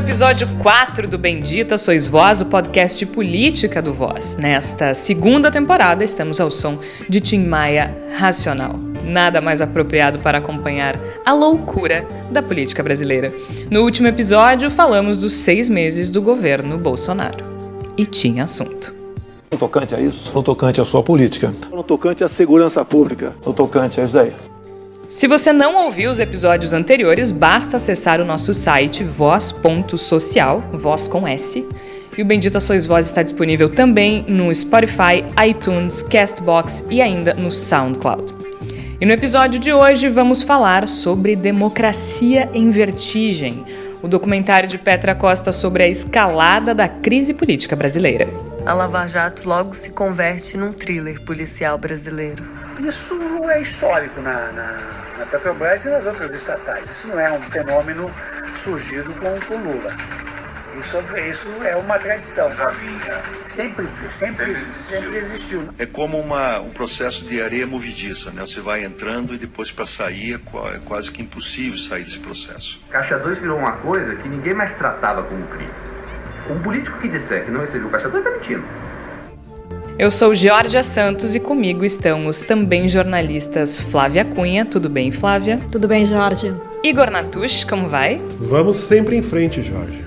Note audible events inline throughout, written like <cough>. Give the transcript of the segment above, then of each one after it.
Episódio 4 do Bendita Sois Voz, o podcast de política do Voz. Nesta segunda temporada, estamos ao som de Tim Maia Racional. Nada mais apropriado para acompanhar a loucura da política brasileira. No último episódio, falamos dos seis meses do governo Bolsonaro. E tinha assunto. No tocante a isso? No tocante à sua política? No tocante à segurança pública? No tocante a isso daí? Se você não ouviu os episódios anteriores, basta acessar o nosso site voz.social, voz com S. E o Bendita Sois Voz está disponível também no Spotify, iTunes, Castbox e ainda no SoundCloud. E no episódio de hoje vamos falar sobre democracia em vertigem, o documentário de Petra Costa sobre a escalada da crise política brasileira. A Lava Jato logo se converte num thriller policial brasileiro. Isso é histórico na, na, na Petrobras e nas outras estatais. Isso não é um fenômeno surgido com, o Lula. Isso, isso é uma tradição. Já vinha. Sempre, sempre, sempre, sempre existiu. É como uma, um processo de areia movediça, né? Você vai entrando e depois para sair é, é quase que impossível sair desse processo. Caixa 2 virou uma coisa que ninguém mais tratava como crime. Um político que disser que não recebeu caixa 2 está mentindo. Eu sou Georgia Santos e comigo estão os também jornalistas Flávia Cunha. Tudo bem, Flávia? Tudo bem, Jorge. Igor Natush, como vai? Vamos sempre em frente, Jorge.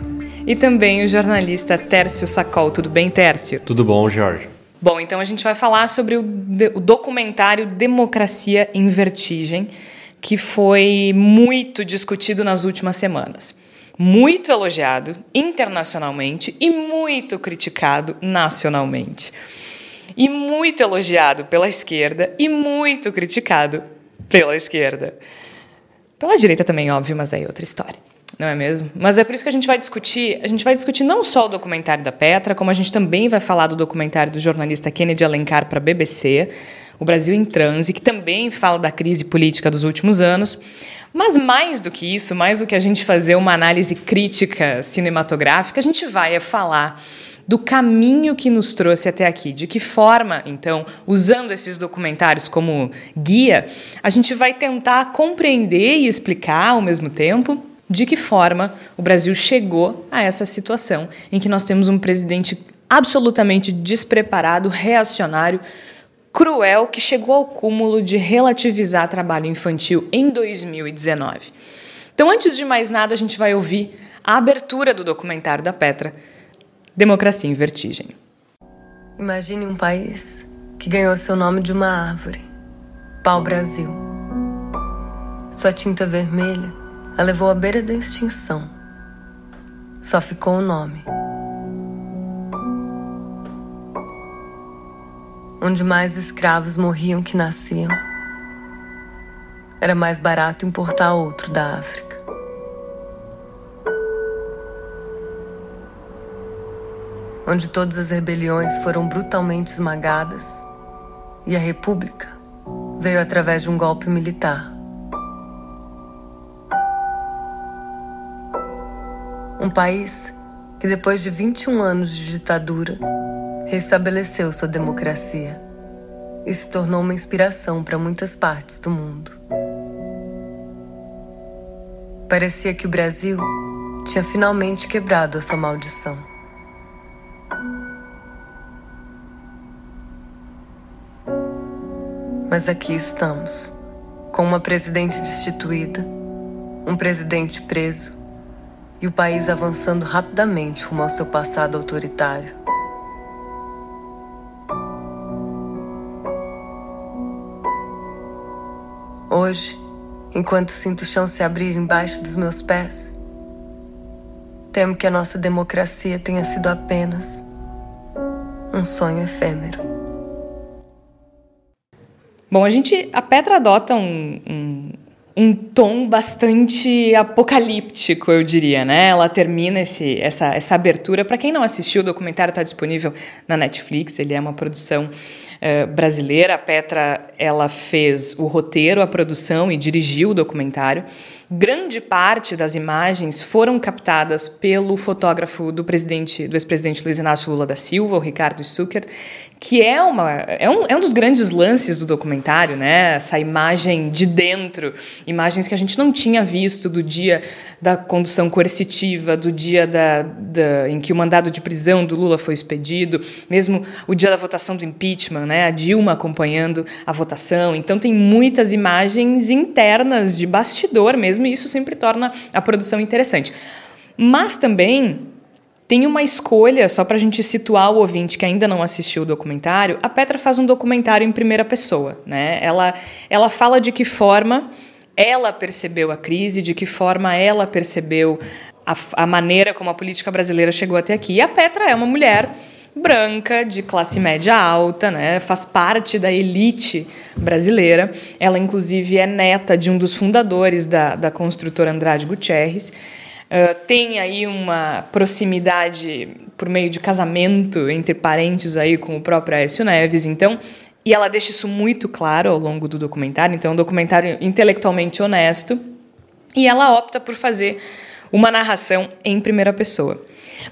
E também o jornalista Tércio Sacol. Tudo bem, Tércio? Tudo bom, Jorge. Bom, então a gente vai falar sobre o, o documentário Democracia em Vertigem, que foi muito discutido nas últimas semanas muito elogiado internacionalmente e muito criticado nacionalmente e muito elogiado pela esquerda e muito criticado pela esquerda. Pela direita também, óbvio, mas aí é outra história. Não é mesmo? Mas é por isso que a gente vai discutir. A gente vai discutir não só o documentário da Petra, como a gente também vai falar do documentário do jornalista Kennedy Alencar para a BBC, O Brasil em Transe, que também fala da crise política dos últimos anos. Mas mais do que isso, mais do que a gente fazer uma análise crítica cinematográfica, a gente vai falar do caminho que nos trouxe até aqui, de que forma, então, usando esses documentários como guia, a gente vai tentar compreender e explicar ao mesmo tempo de que forma o Brasil chegou a essa situação em que nós temos um presidente absolutamente despreparado, reacionário, cruel, que chegou ao cúmulo de relativizar trabalho infantil em 2019. Então, antes de mais nada, a gente vai ouvir a abertura do documentário da Petra Democracia em Vertigem. Imagine um país que ganhou seu nome de uma árvore, pau-brasil. Sua tinta vermelha a levou à beira da extinção. Só ficou o nome. Onde mais escravos morriam que nasciam, era mais barato importar outro da África. onde todas as rebeliões foram brutalmente esmagadas e a República veio através de um golpe militar. Um país que, depois de 21 anos de ditadura, restabeleceu sua democracia e se tornou uma inspiração para muitas partes do mundo. Parecia que o Brasil tinha finalmente quebrado a sua maldição. Mas aqui estamos, com uma presidente destituída, um presidente preso e o país avançando rapidamente rumo ao seu passado autoritário. Hoje, enquanto sinto o chão se abrir embaixo dos meus pés, temo que a nossa democracia tenha sido apenas um sonho efêmero. Bom, a gente, a Petra adota um, um, um tom bastante apocalíptico, eu diria, né? Ela termina esse, essa, essa abertura. Para quem não assistiu, o documentário está disponível na Netflix. Ele é uma produção uh, brasileira. A Petra ela fez o roteiro, a produção e dirigiu o documentário. Grande parte das imagens foram captadas pelo fotógrafo do presidente, do ex-presidente Luiz Inácio Lula da Silva, o Ricardo Zucker, que é, uma, é, um, é um dos grandes lances do documentário, né? Essa imagem de dentro, imagens que a gente não tinha visto do dia da condução coercitiva, do dia da, da, em que o mandado de prisão do Lula foi expedido, mesmo o dia da votação do impeachment, né? A Dilma acompanhando a votação. Então tem muitas imagens internas de bastidor mesmo, e isso sempre torna a produção interessante. Mas também tem uma escolha, só para a gente situar o ouvinte que ainda não assistiu o documentário, a Petra faz um documentário em primeira pessoa. Né? Ela, ela fala de que forma ela percebeu a crise, de que forma ela percebeu a, a maneira como a política brasileira chegou até aqui. E a Petra é uma mulher branca, de classe média alta, né? faz parte da elite brasileira. Ela, inclusive, é neta de um dos fundadores da, da construtora Andrade Gutierrez. Uh, tem aí uma proximidade por meio de casamento entre parentes aí com o próprio Aécio Neves, então, e ela deixa isso muito claro ao longo do documentário, então é um documentário intelectualmente honesto, e ela opta por fazer uma narração em primeira pessoa.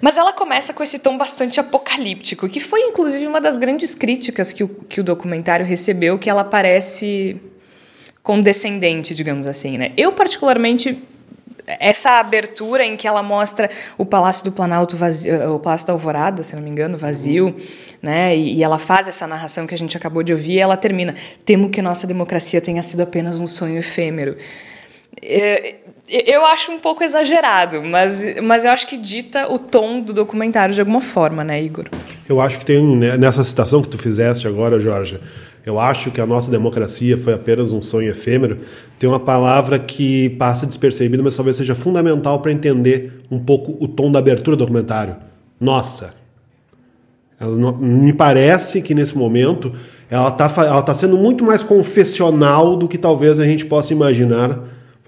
Mas ela começa com esse tom bastante apocalíptico, que foi inclusive uma das grandes críticas que o, que o documentário recebeu, que ela parece condescendente, digamos assim, né? Eu particularmente essa abertura em que ela mostra o Palácio do Planalto vazio, o Palácio da Alvorada, se não me engano, vazio, uhum. né? E, e, ela faz essa narração que a gente acabou de ouvir, e ela termina: "Temo que nossa democracia tenha sido apenas um sonho efêmero". É, eu acho um pouco exagerado, mas, mas eu acho que dita o tom do documentário de alguma forma, né, Igor? Eu acho que tem né, nessa citação que tu fizeste agora, Jorge, eu acho que a nossa democracia foi apenas um sonho efêmero. Tem uma palavra que passa despercebida, mas talvez seja fundamental para entender um pouco o tom da abertura do documentário. Nossa. Ela, me parece que nesse momento ela está ela tá sendo muito mais confessional do que talvez a gente possa imaginar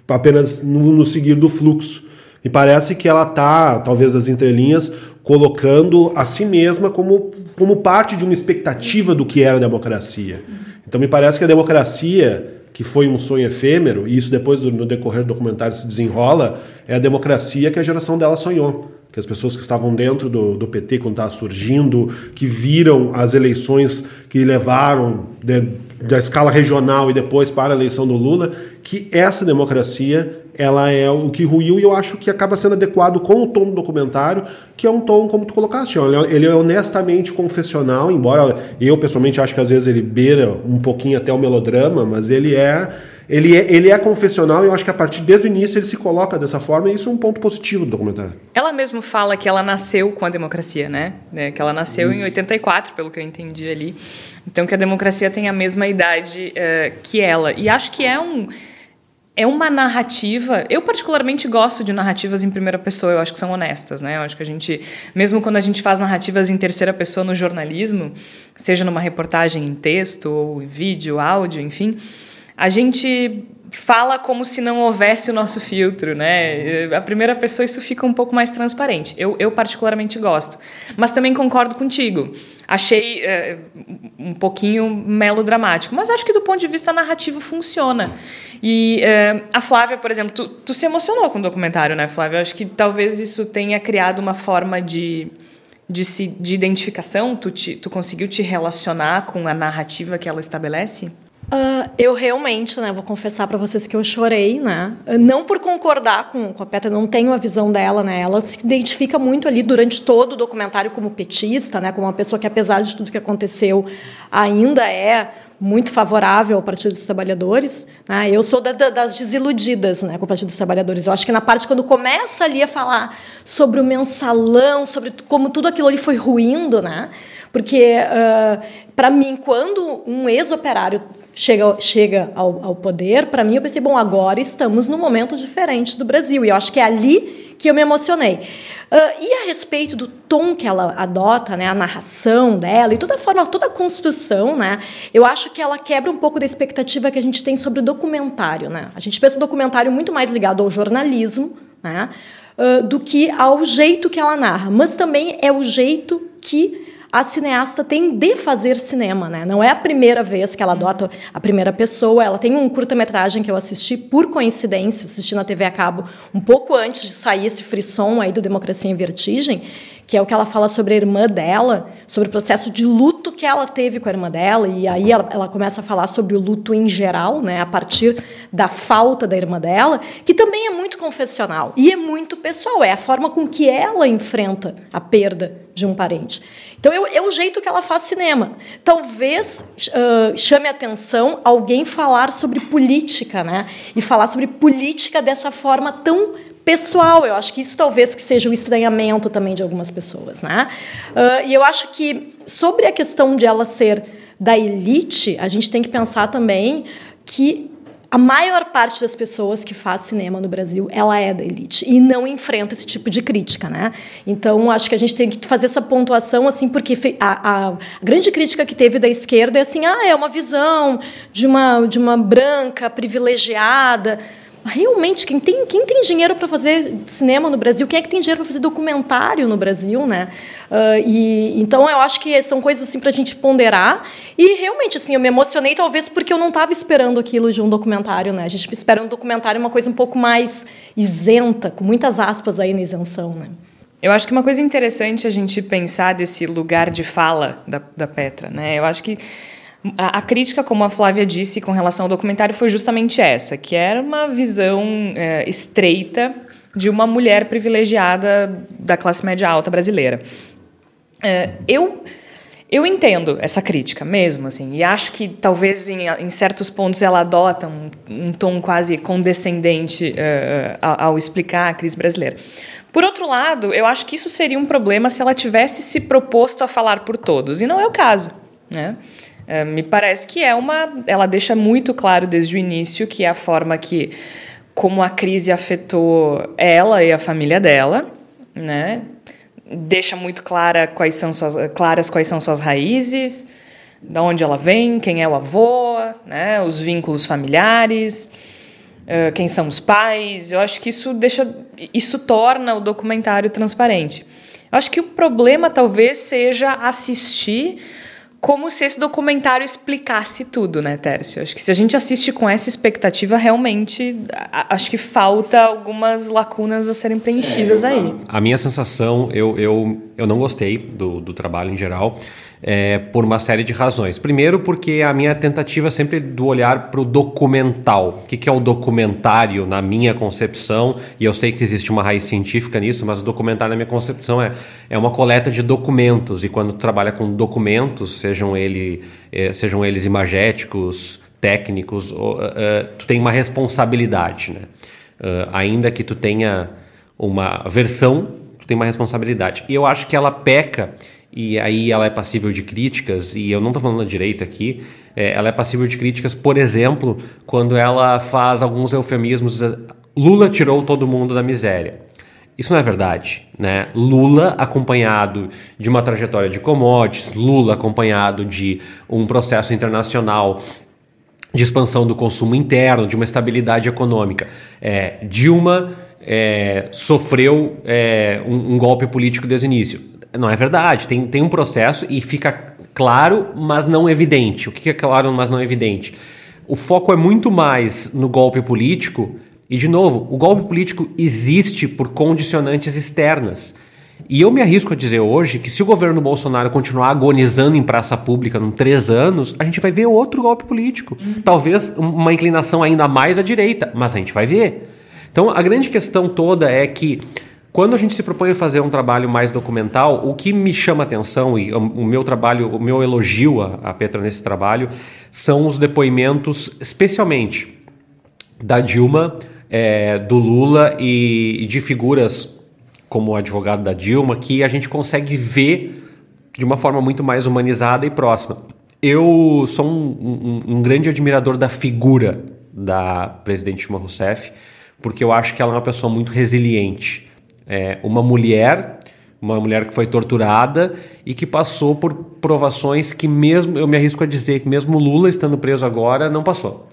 apenas no, no seguir do fluxo. Me parece que ela está, talvez as entrelinhas, colocando a si mesma como, como parte de uma expectativa do que era a democracia. Então me parece que a democracia, que foi um sonho efêmero, e isso depois no decorrer do documentário se desenrola, é a democracia que a geração dela sonhou. Que as pessoas que estavam dentro do, do PT quando estava surgindo, que viram as eleições que levaram de, da escala regional e depois para a eleição do Lula, que essa democracia ela é o que ruiu e eu acho que acaba sendo adequado com o tom do documentário, que é um tom, como tu colocaste, ele é honestamente confessional, embora eu pessoalmente acho que às vezes ele beira um pouquinho até o melodrama, mas ele é ele é, ele é confessional e eu acho que a partir desde o início ele se coloca dessa forma e isso é um ponto positivo do documentário. Ela mesmo fala que ela nasceu com a democracia, né? É, que ela nasceu isso. em 84, pelo que eu entendi ali. Então que a democracia tem a mesma idade uh, que ela. E acho que é um é uma narrativa. Eu, particularmente, gosto de narrativas em primeira pessoa, eu acho que são honestas, né? Eu acho que a gente, mesmo quando a gente faz narrativas em terceira pessoa no jornalismo, seja numa reportagem em texto, ou vídeo, áudio, enfim, a gente fala como se não houvesse o nosso filtro, né? A primeira pessoa isso fica um pouco mais transparente. Eu, eu particularmente gosto, mas também concordo contigo. Achei uh, um pouquinho melodramático, mas acho que do ponto de vista narrativo funciona. E uh, a Flávia, por exemplo, tu, tu se emocionou com o documentário, né, Flávia? Acho que talvez isso tenha criado uma forma de de, se, de identificação? Tu, te, tu conseguiu te relacionar com a narrativa que ela estabelece? Uh, eu realmente, né, vou confessar para vocês que eu chorei, né? Não por concordar com, com a Petra, não tenho a visão dela, né? Ela se identifica muito ali durante todo o documentário como petista, né? Como uma pessoa que, apesar de tudo que aconteceu, ainda é muito favorável ao Partido dos Trabalhadores. Né? Eu sou da, da, das desiludidas né, com o Partido dos Trabalhadores. Eu acho que na parte quando começa ali a falar sobre o mensalão, sobre como tudo aquilo ali foi ruindo, né? Porque, uh, para mim, quando um ex-operário chega, chega ao, ao poder, para mim eu pensei, bom, agora estamos num momento diferente do Brasil. E eu acho que é ali que eu me emocionei. Uh, e a respeito do tom que ela adota, né, a narração dela e toda a forma, toda a construção, né, eu acho que ela quebra um pouco da expectativa que a gente tem sobre o documentário, né. A gente pensa o documentário muito mais ligado ao jornalismo, né, uh, do que ao jeito que ela narra, mas também é o jeito que a cineasta tem de fazer cinema, né? Não é a primeira vez que ela adota a primeira pessoa. Ela tem um curta-metragem que eu assisti por coincidência, assisti na TV a cabo um pouco antes de sair esse frisson aí do Democracia em Vertigem, que é o que ela fala sobre a irmã dela, sobre o processo de luto que ela teve com a irmã dela, e aí ela, ela começa a falar sobre o luto em geral, né, a partir da falta da irmã dela, que também é muito confessional e é muito pessoal, é a forma com que ela enfrenta a perda de um parente. Então é, é o jeito que ela faz cinema. Talvez uh, chame atenção alguém falar sobre política, né? E falar sobre política dessa forma tão pessoal. Eu acho que isso talvez que seja o estranhamento também de algumas pessoas, né? Uh, e eu acho que sobre a questão de ela ser da elite, a gente tem que pensar também que a maior parte das pessoas que faz cinema no Brasil, ela é da elite e não enfrenta esse tipo de crítica, né? Então, acho que a gente tem que fazer essa pontuação assim, porque a, a, grande crítica que teve da esquerda é assim, ah, é uma visão de uma de uma branca privilegiada realmente quem tem, quem tem dinheiro para fazer cinema no Brasil, quem é que tem dinheiro para fazer documentário no Brasil, né? Uh, e então eu acho que são coisas assim para a gente ponderar e realmente assim eu me emocionei talvez porque eu não estava esperando aquilo de um documentário, né? A gente espera um documentário uma coisa um pouco mais isenta, com muitas aspas aí na isenção, né? Eu acho que uma coisa interessante a gente pensar desse lugar de fala da, da Petra, né? Eu acho que a, a, crítica, como a Flávia disse com relação ao documentário, foi justamente essa, que era uma visão é, estreita de uma mulher privilegiada da classe média alta brasileira. É, eu eu entendo essa crítica mesmo, assim, e acho que talvez em, em certos pontos ela adota um, um tom quase condescendente uh, ao explicar a crise brasileira. Por outro lado, eu acho que isso seria um problema se ela tivesse se proposto a falar por todos, e não é o caso, né? É, me parece que é uma. Ela deixa muito claro desde o início que é a forma que, como a crise afetou ela e a família dela, né? Deixa muito clara quais são suas, claras quais são suas raízes, de onde ela vem, quem é o avô, né? Os vínculos familiares. Uh, quem são os pais. Eu acho que isso deixa, isso torna o documentário transparente. Eu acho que o problema talvez seja assistir como se esse documentário explicasse tudo, né, Tércio? Acho que se a gente assiste com essa expectativa, realmente acho que falta algumas lacunas a serem preenchidas é, aí. A minha sensação, eu, eu, eu não gostei do, do trabalho em geral é, por uma série de razões. Primeiro, porque a minha tentativa é sempre do olhar para o documental. O que, que é o documentário na minha concepção? E eu sei que existe uma raiz científica nisso, mas o documentário na minha concepção é, é uma coleta de documentos. E quando tu trabalha com documentos, sejam, ele, é, sejam eles imagéticos, técnicos, ou, uh, tu tem uma responsabilidade, né? Uh, ainda que tu tenha uma versão, tu tem uma responsabilidade. E eu acho que ela peca e aí ela é passível de críticas, e eu não estou falando da direita aqui, é, ela é passível de críticas, por exemplo, quando ela faz alguns eufemismos, Lula tirou todo mundo da miséria. Isso não é verdade, né? Lula acompanhado de uma trajetória de commodities, Lula acompanhado de um processo internacional de expansão do consumo interno, de uma estabilidade econômica. É, Dilma é, sofreu é, um, um golpe político desde o início não é verdade. Tem, tem um processo e fica claro, mas não evidente. O que é claro, mas não evidente? O foco é muito mais no golpe político. E, de novo, o golpe político existe por condicionantes externas. E eu me arrisco a dizer hoje que se o governo Bolsonaro continuar agonizando em praça pública em três anos, a gente vai ver outro golpe político. Uhum. Talvez uma inclinação ainda mais à direita, mas a gente vai ver. Então a grande questão toda é que quando a gente se propõe a fazer um trabalho mais documental, o que me chama atenção e o meu trabalho, o meu elogio a, Petra nesse trabalho, são os depoimentos, especialmente da Dilma, é, do Lula e, e de figuras como o advogado da Dilma, que a gente consegue ver de uma forma muito mais humanizada e próxima. Eu sou um, um, um grande admirador da figura da presidente Dilma Rousseff, porque eu acho que ela é uma pessoa muito resiliente É, uma mulher, uma mulher que foi torturada e que passou por provações que mesmo, eu me arrisco a dizer que mesmo Lula estando preso agora, não passou.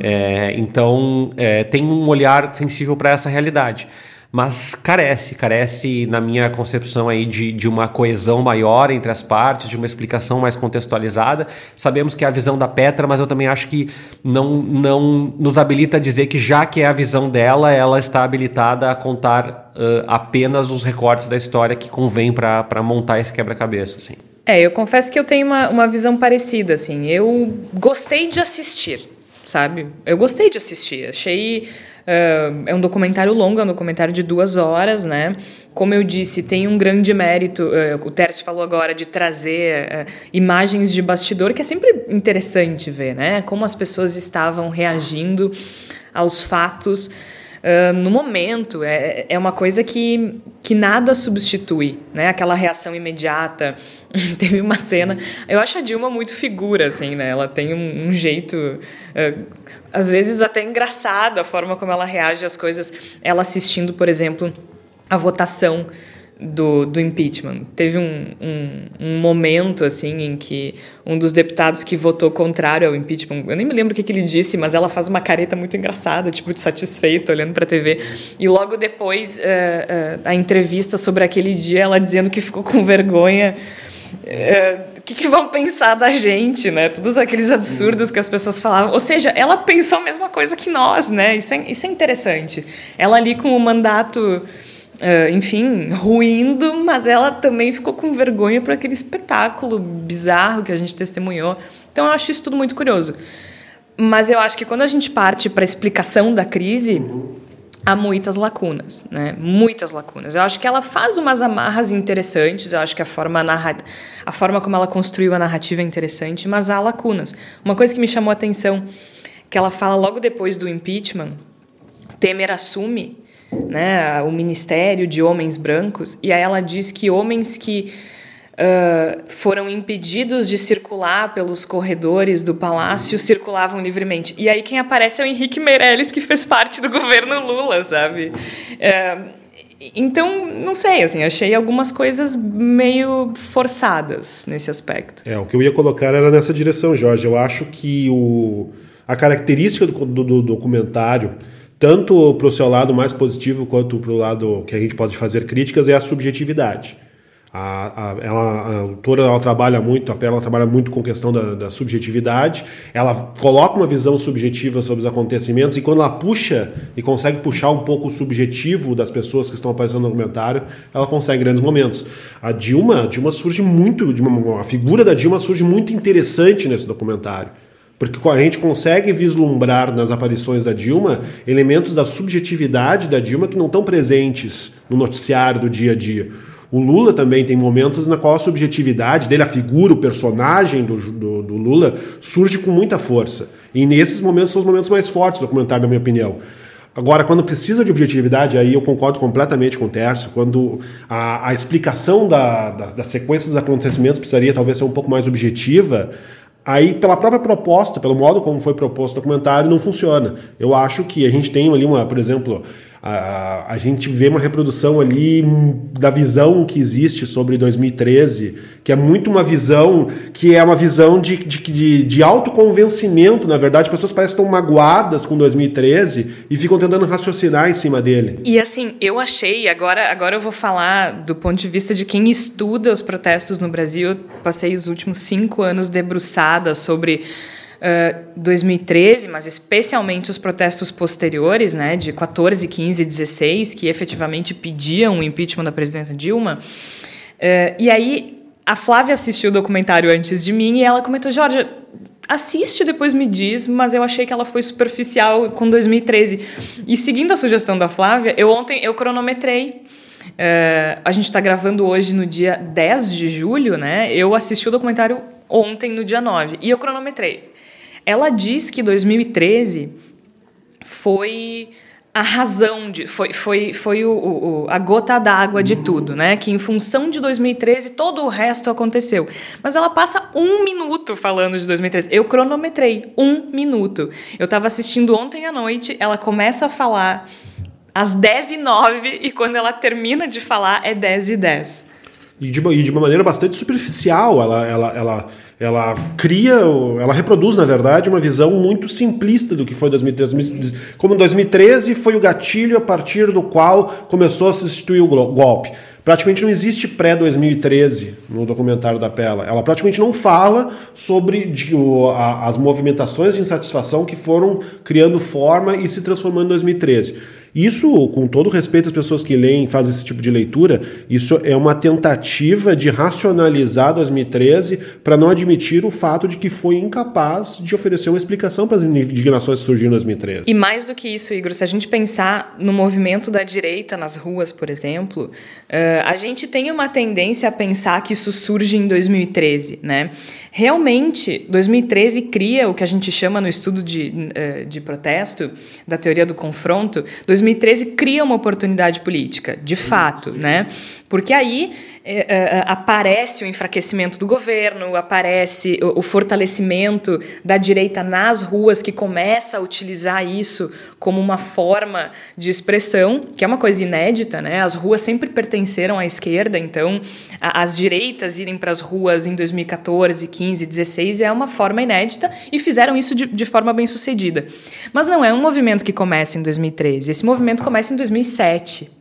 É, então, é, tem um olhar sensível para essa realidade mas carece, carece na minha concepção aí de, de uma coesão maior entre as partes, de uma explicação mais contextualizada. Sabemos que é a visão da Petra, mas eu também acho que não, não nos habilita a dizer que já que é a visão dela, ela está habilitada a contar uh, apenas os recortes da história que convém para montar esse quebra-cabeça. Assim. É, eu confesso que eu tenho uma, uma visão parecida, assim. Eu gostei de assistir, sabe? Eu gostei de assistir. Achei é um documentário longo, é um documentário de duas horas, né? Como eu disse, tem um grande mérito, uh, o Tércio falou agora, de trazer uh, imagens de bastidor, que é sempre interessante ver, né? Como as pessoas estavam reagindo aos fatos no momento. É, é uma coisa que, que nada substitui, né? Aquela reação imediata. <laughs> Teve uma cena. Eu acho a Dilma muito figura, assim, né? Ela tem um, um jeito. Uh, às vezes até engraçado a forma como ela reage às coisas. Ela assistindo, por exemplo, a votação do, do impeachment. Teve um, um, um, momento assim em que um dos deputados que votou contrário ao impeachment, eu nem me lembro o que, que ele disse, mas ela faz uma careta muito engraçada, tipo de satisfeita olhando para a TV. E logo depois uh, uh, a entrevista sobre aquele dia, ela dizendo que ficou com vergonha. O uh, que, que, vão pensar da gente, né? Todos aqueles absurdos que as pessoas falavam. Ou seja, ela pensou a mesma coisa que nós, né? Isso é, isso é interessante. Ela ali com o mandato Uh, enfim, ruindo, mas ela também ficou com vergonha por aquele espetáculo bizarro que a gente testemunhou. Então eu acho isso tudo muito curioso. Mas eu acho que quando a gente parte para a explicação da crise, há muitas lacunas, né? Muitas lacunas. Eu acho que ela faz umas amarras interessantes, eu acho que a forma, narra... a forma como ela construiu a narrativa é interessante, mas há lacunas. Uma coisa que me chamou a atenção, que ela fala logo depois do impeachment, Temer assume né, o Ministério de Homens Brancos, e aí ela diz que homens que uh, foram impedidos de circular pelos corredores do palácio circulavam livremente. E aí quem aparece é o Henrique Meirelles, que fez parte do governo Lula, sabe? Então, não sei, assim, achei algumas coisas meio forçadas nesse aspecto. É, o que eu ia colocar era nessa direção, Jorge. Eu acho que o, a característica do, do, do documentário tanto para o seu lado mais positivo quanto para o lado que a gente pode fazer críticas, é a subjetividade. A, a, ela, a autora ela trabalha muito, a Perla trabalha muito com questão da, da, subjetividade. Ela coloca uma visão subjetiva sobre os acontecimentos e quando ela puxa e consegue puxar um pouco o subjetivo das pessoas que estão aparecendo no documentário, ela consegue grandes momentos. A Dilma, a Dilma surge muito, a figura da Dilma surge muito interessante nesse documentário. Porque a gente consegue vislumbrar nas aparições da Dilma elementos da subjetividade da Dilma que não estão presentes no noticiário do dia a dia. O Lula também tem momentos na qual a subjetividade dele, a figura, o personagem do, do, do Lula, surge com muita força. E nesses momentos são os momentos mais fortes do documentário, na minha opinião. Agora, quando precisa de objetividade, aí eu concordo completamente com o Tércio, quando a, a explicação da, da, da sequência dos acontecimentos precisaria talvez ser um pouco mais objetiva, Aí, pela própria proposta, pelo modo como foi proposto o documentário, não funciona. Eu acho que a gente tem ali uma, por exemplo, a, a gente vê uma reprodução ali da visão que existe sobre 2013, que é muito uma visão que é uma visão de, de, de, de autoconvencimento, na verdade. As pessoas parecem estão magoadas com 2013 e ficam tentando raciocinar em cima dele. E assim, eu achei, agora, agora eu vou falar do ponto de vista de quem estuda os protestos no Brasil. Eu passei os últimos cinco anos debruçada sobre 2013, mas especialmente os protestos posteriores, né, de 14, 15 e 16, que efetivamente pediam o impeachment da presidenta Dilma. Uh, e aí a Flávia assistiu o documentário antes de mim e ela comentou: Jorge, assiste depois me diz, mas eu achei que ela foi superficial com 2013. E seguindo a sugestão da Flávia, eu ontem eu cronometrei. Uh, a gente está gravando hoje no dia 10 de julho, né? Eu assisti o documentário ontem, no dia 9, e eu cronometrei. Ela diz que 2013 foi a razão de foi foi foi o, o a gota d'água de tudo, né? Que em função de 2013 todo o resto aconteceu. Mas ela passa um minuto falando de 2013. Eu cronometrei um minuto. Eu estava assistindo ontem à noite. Ela começa a falar às 10 e 9 e quando ela termina de falar é 10 e 10. E de, e de uma maneira bastante superficial, ela, ela, ela, ela cria, ela reproduz, na verdade, uma visão muito simplista do que foi 2013. Como 2013 foi o gatilho a partir do qual começou a se instituir o golpe. Praticamente não existe pré-2013 no documentário da Pela. Ela praticamente não fala sobre de, o, a, as movimentações de insatisfação que foram criando forma e se transformando em 2013. Isso, com todo respeito às pessoas que leem, fazem esse tipo de leitura, isso é uma tentativa de racionalizar 2013 para não admitir o fato de que foi incapaz de oferecer uma explicação para as indignações que surgiram em 2013. E mais do que isso, Igor, se a gente pensar no movimento da direita nas ruas, por exemplo, uh, a gente tem uma tendência a pensar que isso surge em 2013, né? Realmente, 2013 cria o que a gente chama no estudo de, uh, de protesto, da teoria do confronto, 2013 cria uma oportunidade política, de fato, né? Porque aí é, é, aparece o enfraquecimento do governo, aparece o, o, fortalecimento da direita nas ruas, que começa a utilizar isso como uma forma de expressão, que é uma coisa inédita, né? As ruas sempre pertenceram à esquerda, então a, as direitas irem para as ruas em 2014, 15, 16 é uma forma inédita e fizeram isso de, de forma bem sucedida. Mas não é um movimento que começa em 2013, esse movimento começa em 2007,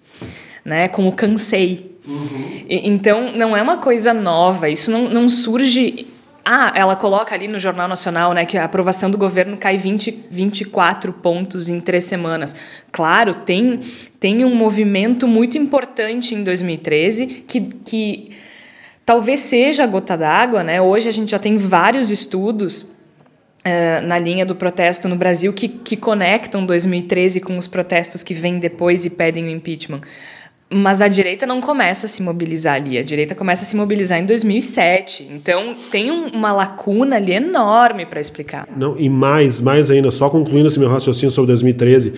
né? Com o Cansei Uhum. E, então, não é uma coisa nova, isso não, não surge. Ah, ela coloca ali no Jornal Nacional né, que a aprovação do governo cai 20, 24 pontos em três semanas. Claro, tem, tem um movimento muito importante em 2013 que, que talvez seja a gota d'água. Né? Hoje a gente já tem vários estudos Uh, na linha do protesto no Brasil que, que conectam 2013 com os protestos que vêm depois e pedem o impeachment. Mas a direita não começa a se mobilizar ali, a direita começa a se mobilizar em 2007. Então tem um, uma lacuna ali enorme para explicar. Não, e mais, mais ainda, só concluindo esse meu raciocínio sobre 2013,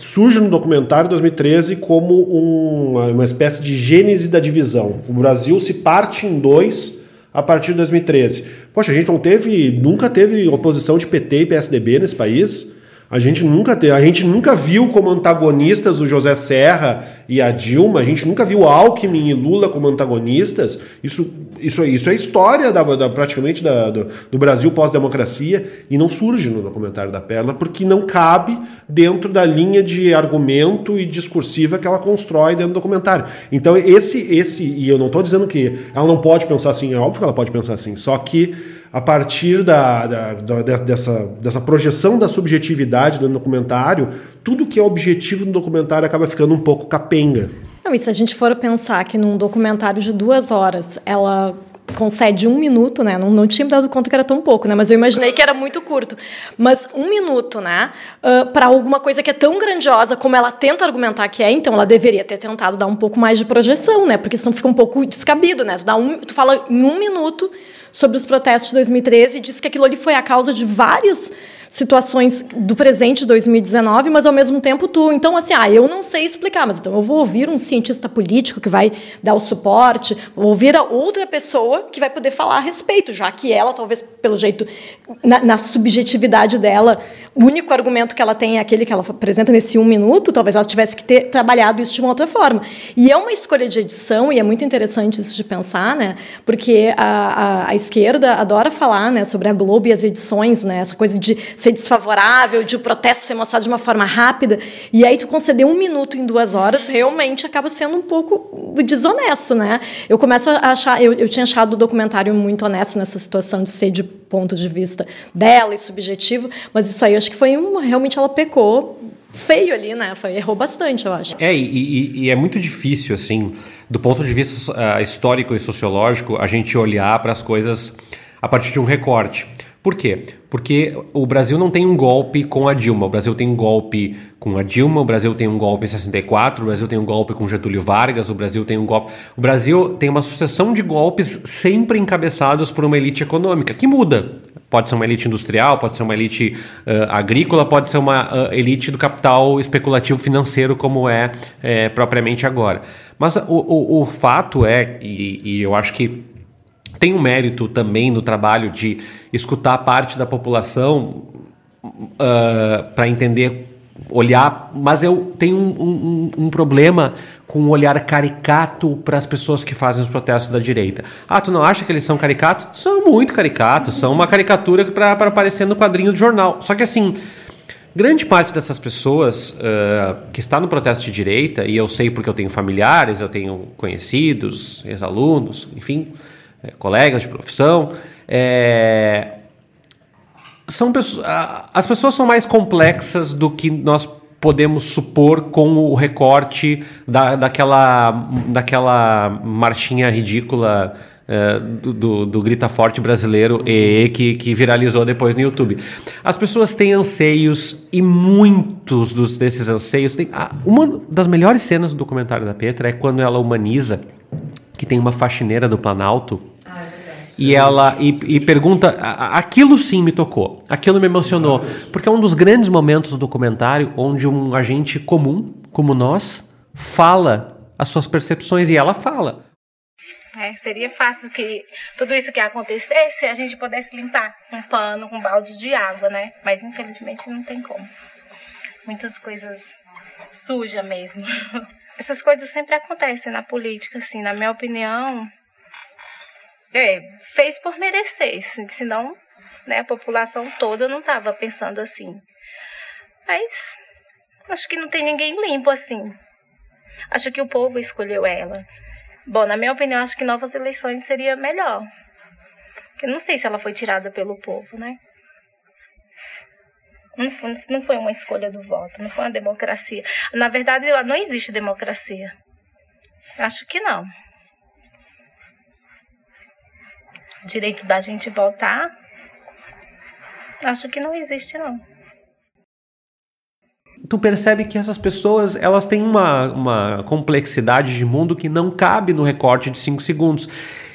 surge no documentário 2013 como um, uma espécie de gênese da divisão. O Brasil se parte em dois a partir de 2013. Poxa, a gente não teve, nunca teve oposição de PT e PSDB nesse país. A gente nunca te, a gente nunca viu como antagonistas o José Serra e a Dilma, a gente nunca viu Alckmin e Lula como antagonistas. Isso, isso, isso é história da, da praticamente da, do, do, Brasil pós-democracia e não surge no documentário da Perla porque não cabe dentro da linha de argumento e discursiva que ela constrói dentro do documentário. Então esse, esse e eu não estou dizendo que ela não pode pensar assim, é óbvio que ela pode pensar assim, só que a partir da, da, da, dessa, dessa projeção da subjetividade do documentário, tudo que é objetivo no documentário acaba ficando um pouco capenga. Não, e se a gente for pensar que num documentário de duas horas ela concede um minuto, né? Não, não tinha me dado conta que era tão pouco, né? Mas eu imaginei que era muito curto. Mas um minuto, né? Uh, para alguma coisa que é tão grandiosa como ela tenta argumentar que é, então ela deveria ter tentado dar um pouco mais de projeção, né? Porque senão fica um pouco descabido, né? Tu, dá um, tu fala em um minuto sobre os protestos de 2013 e disse que aquilo ali foi a causa de várias situações do presente de 2019, mas ao mesmo tempo tu, então assim, ah, eu não sei explicar, mas então eu vou ouvir um cientista político que vai dar o suporte, vou ouvir a outra pessoa que vai poder falar a respeito, já que ela talvez pelo jeito na, na subjetividade dela, o único argumento que ela tem é aquele que ela apresenta nesse um minuto, talvez ela tivesse que ter trabalhado isso de uma outra forma. E é uma escolha de edição e é muito interessante isso de pensar, né? Porque a, a, a esquerda adora falar, né, sobre a Globo e as edições, né? Essa coisa de ser desfavorável, de o protesto ser mostrado de uma forma rápida, e aí tu conceder um minuto em duas horas, realmente acaba sendo um pouco desonesto, né? Eu começo a achar, eu, eu tinha achado o documentário muito honesto nessa situação de ser de ponto de vista dela e subjetivo, mas isso aí eu acho que foi um, realmente ela pecou feio ali, né? Foi, errou bastante, eu acho. É, e, e, e é muito difícil, assim, do ponto de vista uh, histórico e sociológico, a gente olhar para as coisas a partir de um recorte. Por quê? Porque o Brasil não tem um golpe com a Dilma. O Brasil tem um golpe com a Dilma, o Brasil tem um golpe em 64, o Brasil tem um golpe com Getúlio Vargas, o Brasil tem um golpe. O Brasil tem uma sucessão de golpes sempre encabeçados por uma elite econômica, que muda. Pode ser uma elite industrial, pode ser uma elite uh, agrícola, pode ser uma uh, elite do capital especulativo financeiro, como é, é propriamente agora. Mas o, o, o fato é, e, e eu acho que tem um mérito também no trabalho de escutar parte da população uh, para entender olhar, mas eu tenho um, um, um problema com um olhar caricato para as pessoas que fazem os protestos da direita. Ah, tu não acha que eles são caricatos? São muito caricatos, são uma caricatura para aparecer no quadrinho do jornal. Só que assim, grande parte dessas pessoas uh, que está no protesto de direita, e eu sei porque eu tenho familiares, eu tenho conhecidos, ex-alunos, enfim, é, colegas de profissão, é, são pessoas, as pessoas são mais complexas do que nós podemos supor com o recorte da, daquela, daquela marchinha ridícula uh, do, do, do, Grita Forte brasileiro e que, que viralizou depois no YouTube. As pessoas têm anseios e muitos dos, desses anseios. Tem, ah, uma das melhores cenas do documentário da Petra é quando ela humaniza que tem uma faxineira do Planalto e ela e, e, pergunta aquilo sim me tocou aquilo me emocionou porque é um dos grandes momentos do documentário onde um agente comum como nós fala as suas percepções e ela fala é, seria fácil que tudo isso que acontecesse se a gente pudesse limpar com um pano, com um balde de água, né? Mas infelizmente não tem como. Muitas coisas sujas mesmo. <laughs> Essas coisas sempre acontecem na política, assim, na minha opinião. É, fez por merecer, senão né, a população toda não estava pensando assim. Mas acho que não tem ninguém limpo assim. Acho que o povo escolheu ela. Bom, na minha opinião, acho que novas eleições seria melhor. Porque não sei se ela foi tirada pelo povo, né? Não foi, não foi uma escolha do voto, não foi uma democracia. Na verdade, não existe democracia. Acho que não. Direito da gente votar, acho que não existe, não. Tu percebe que essas pessoas elas têm uma, uma complexidade de mundo que não cabe no recorte de 5 segundos.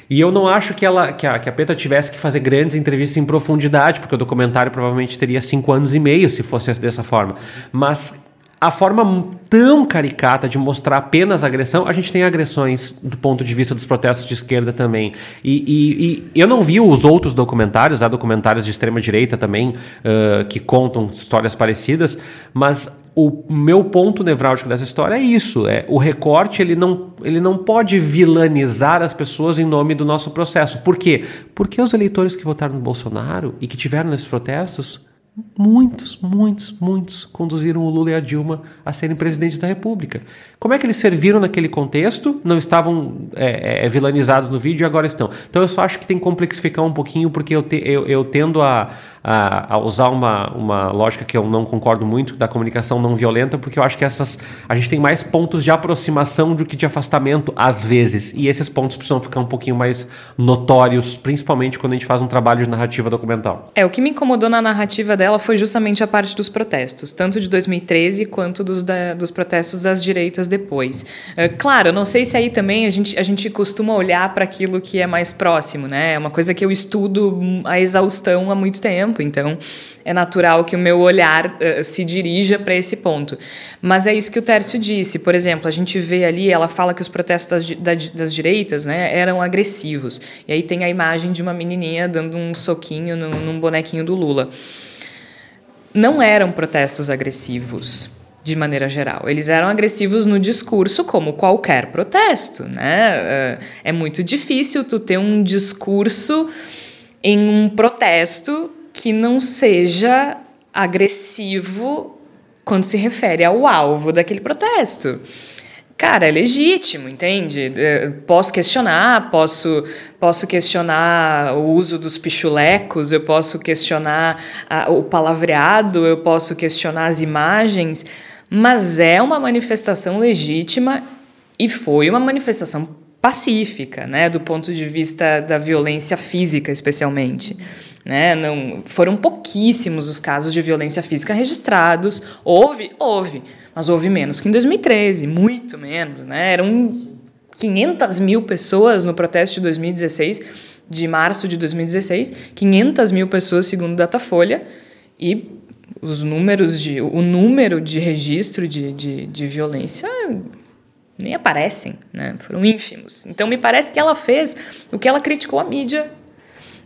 E eu não acho que, ela, que, a, que a Petra tivesse que fazer grandes entrevistas em profundidade, porque o documentário provavelmente teria cinco anos e meio se fosse dessa forma. Mas a forma tão caricata de mostrar apenas agressão, a gente tem agressões do ponto de vista dos protestos de esquerda também. E, e, e eu não vi os outros documentários, há documentários de extrema direita também uh, que contam histórias parecidas, mas o meu ponto nevrálgico dessa história é isso, é o recorte ele não, ele não pode vilanizar as pessoas em nome do nosso processo. Por quê? Porque os eleitores que votaram no Bolsonaro e que tiveram nesses protestos muitos, muitos, muitos conduziram o Lula e a Dilma a serem presidentes da República. Como é que eles serviram naquele contexto? Não estavam é, é, vilanizados no vídeo e agora estão. Então eu só acho que tem que complexificar um pouquinho, porque eu, te, eu, eu tendo a, a, a, usar uma, uma lógica que eu não concordo muito, da comunicação não violenta, porque eu acho que essas a gente tem mais pontos de aproximação do que de afastamento, às vezes. E esses pontos precisam ficar um pouquinho mais notórios, principalmente quando a gente faz um trabalho de narrativa documental. É, o que me incomodou na narrativa dela foi justamente a parte dos protestos, tanto de 2013 quanto dos, da, dos protestos das direitas depois. Uh, claro, não sei se aí também a gente, a gente costuma olhar para aquilo que é mais próximo, né? É uma coisa que eu estudo a exaustão há muito tempo, então é natural que o meu olhar uh, se dirija para esse ponto. Mas é isso que o Tércio disse. Por exemplo, a gente vê ali, ela fala que os protestos das, das direitas né, eram agressivos. E aí tem a imagem de uma menininha dando um soquinho no, num bonequinho do Lula não eram protestos agressivos de maneira geral. Eles eram agressivos no discurso, como qualquer protesto, né? É, é muito difícil tu ter um discurso em um protesto que não seja agressivo quando se refere ao alvo daquele protesto cara, é legítimo, entende? É, posso questionar, posso, posso questionar o uso dos pichulecos, eu posso questionar a, o palavreado, eu posso questionar as imagens, mas é uma manifestação legítima e foi uma manifestação pacífica, né, do ponto de vista da violência física, especialmente. Né? Não, foram pouquíssimos os casos de violência física registrados. Houve, houve, mas houve menos que em 2013, muito menos. Né? Eram 500 mil pessoas no protesto de 2016, de março de 2016, 500 mil pessoas, segundo Datafolha, e os números de, o número de registro de, de, de violência nem aparecem, né? foram ínfimos. Então, me parece que ela fez o que ela criticou a mídia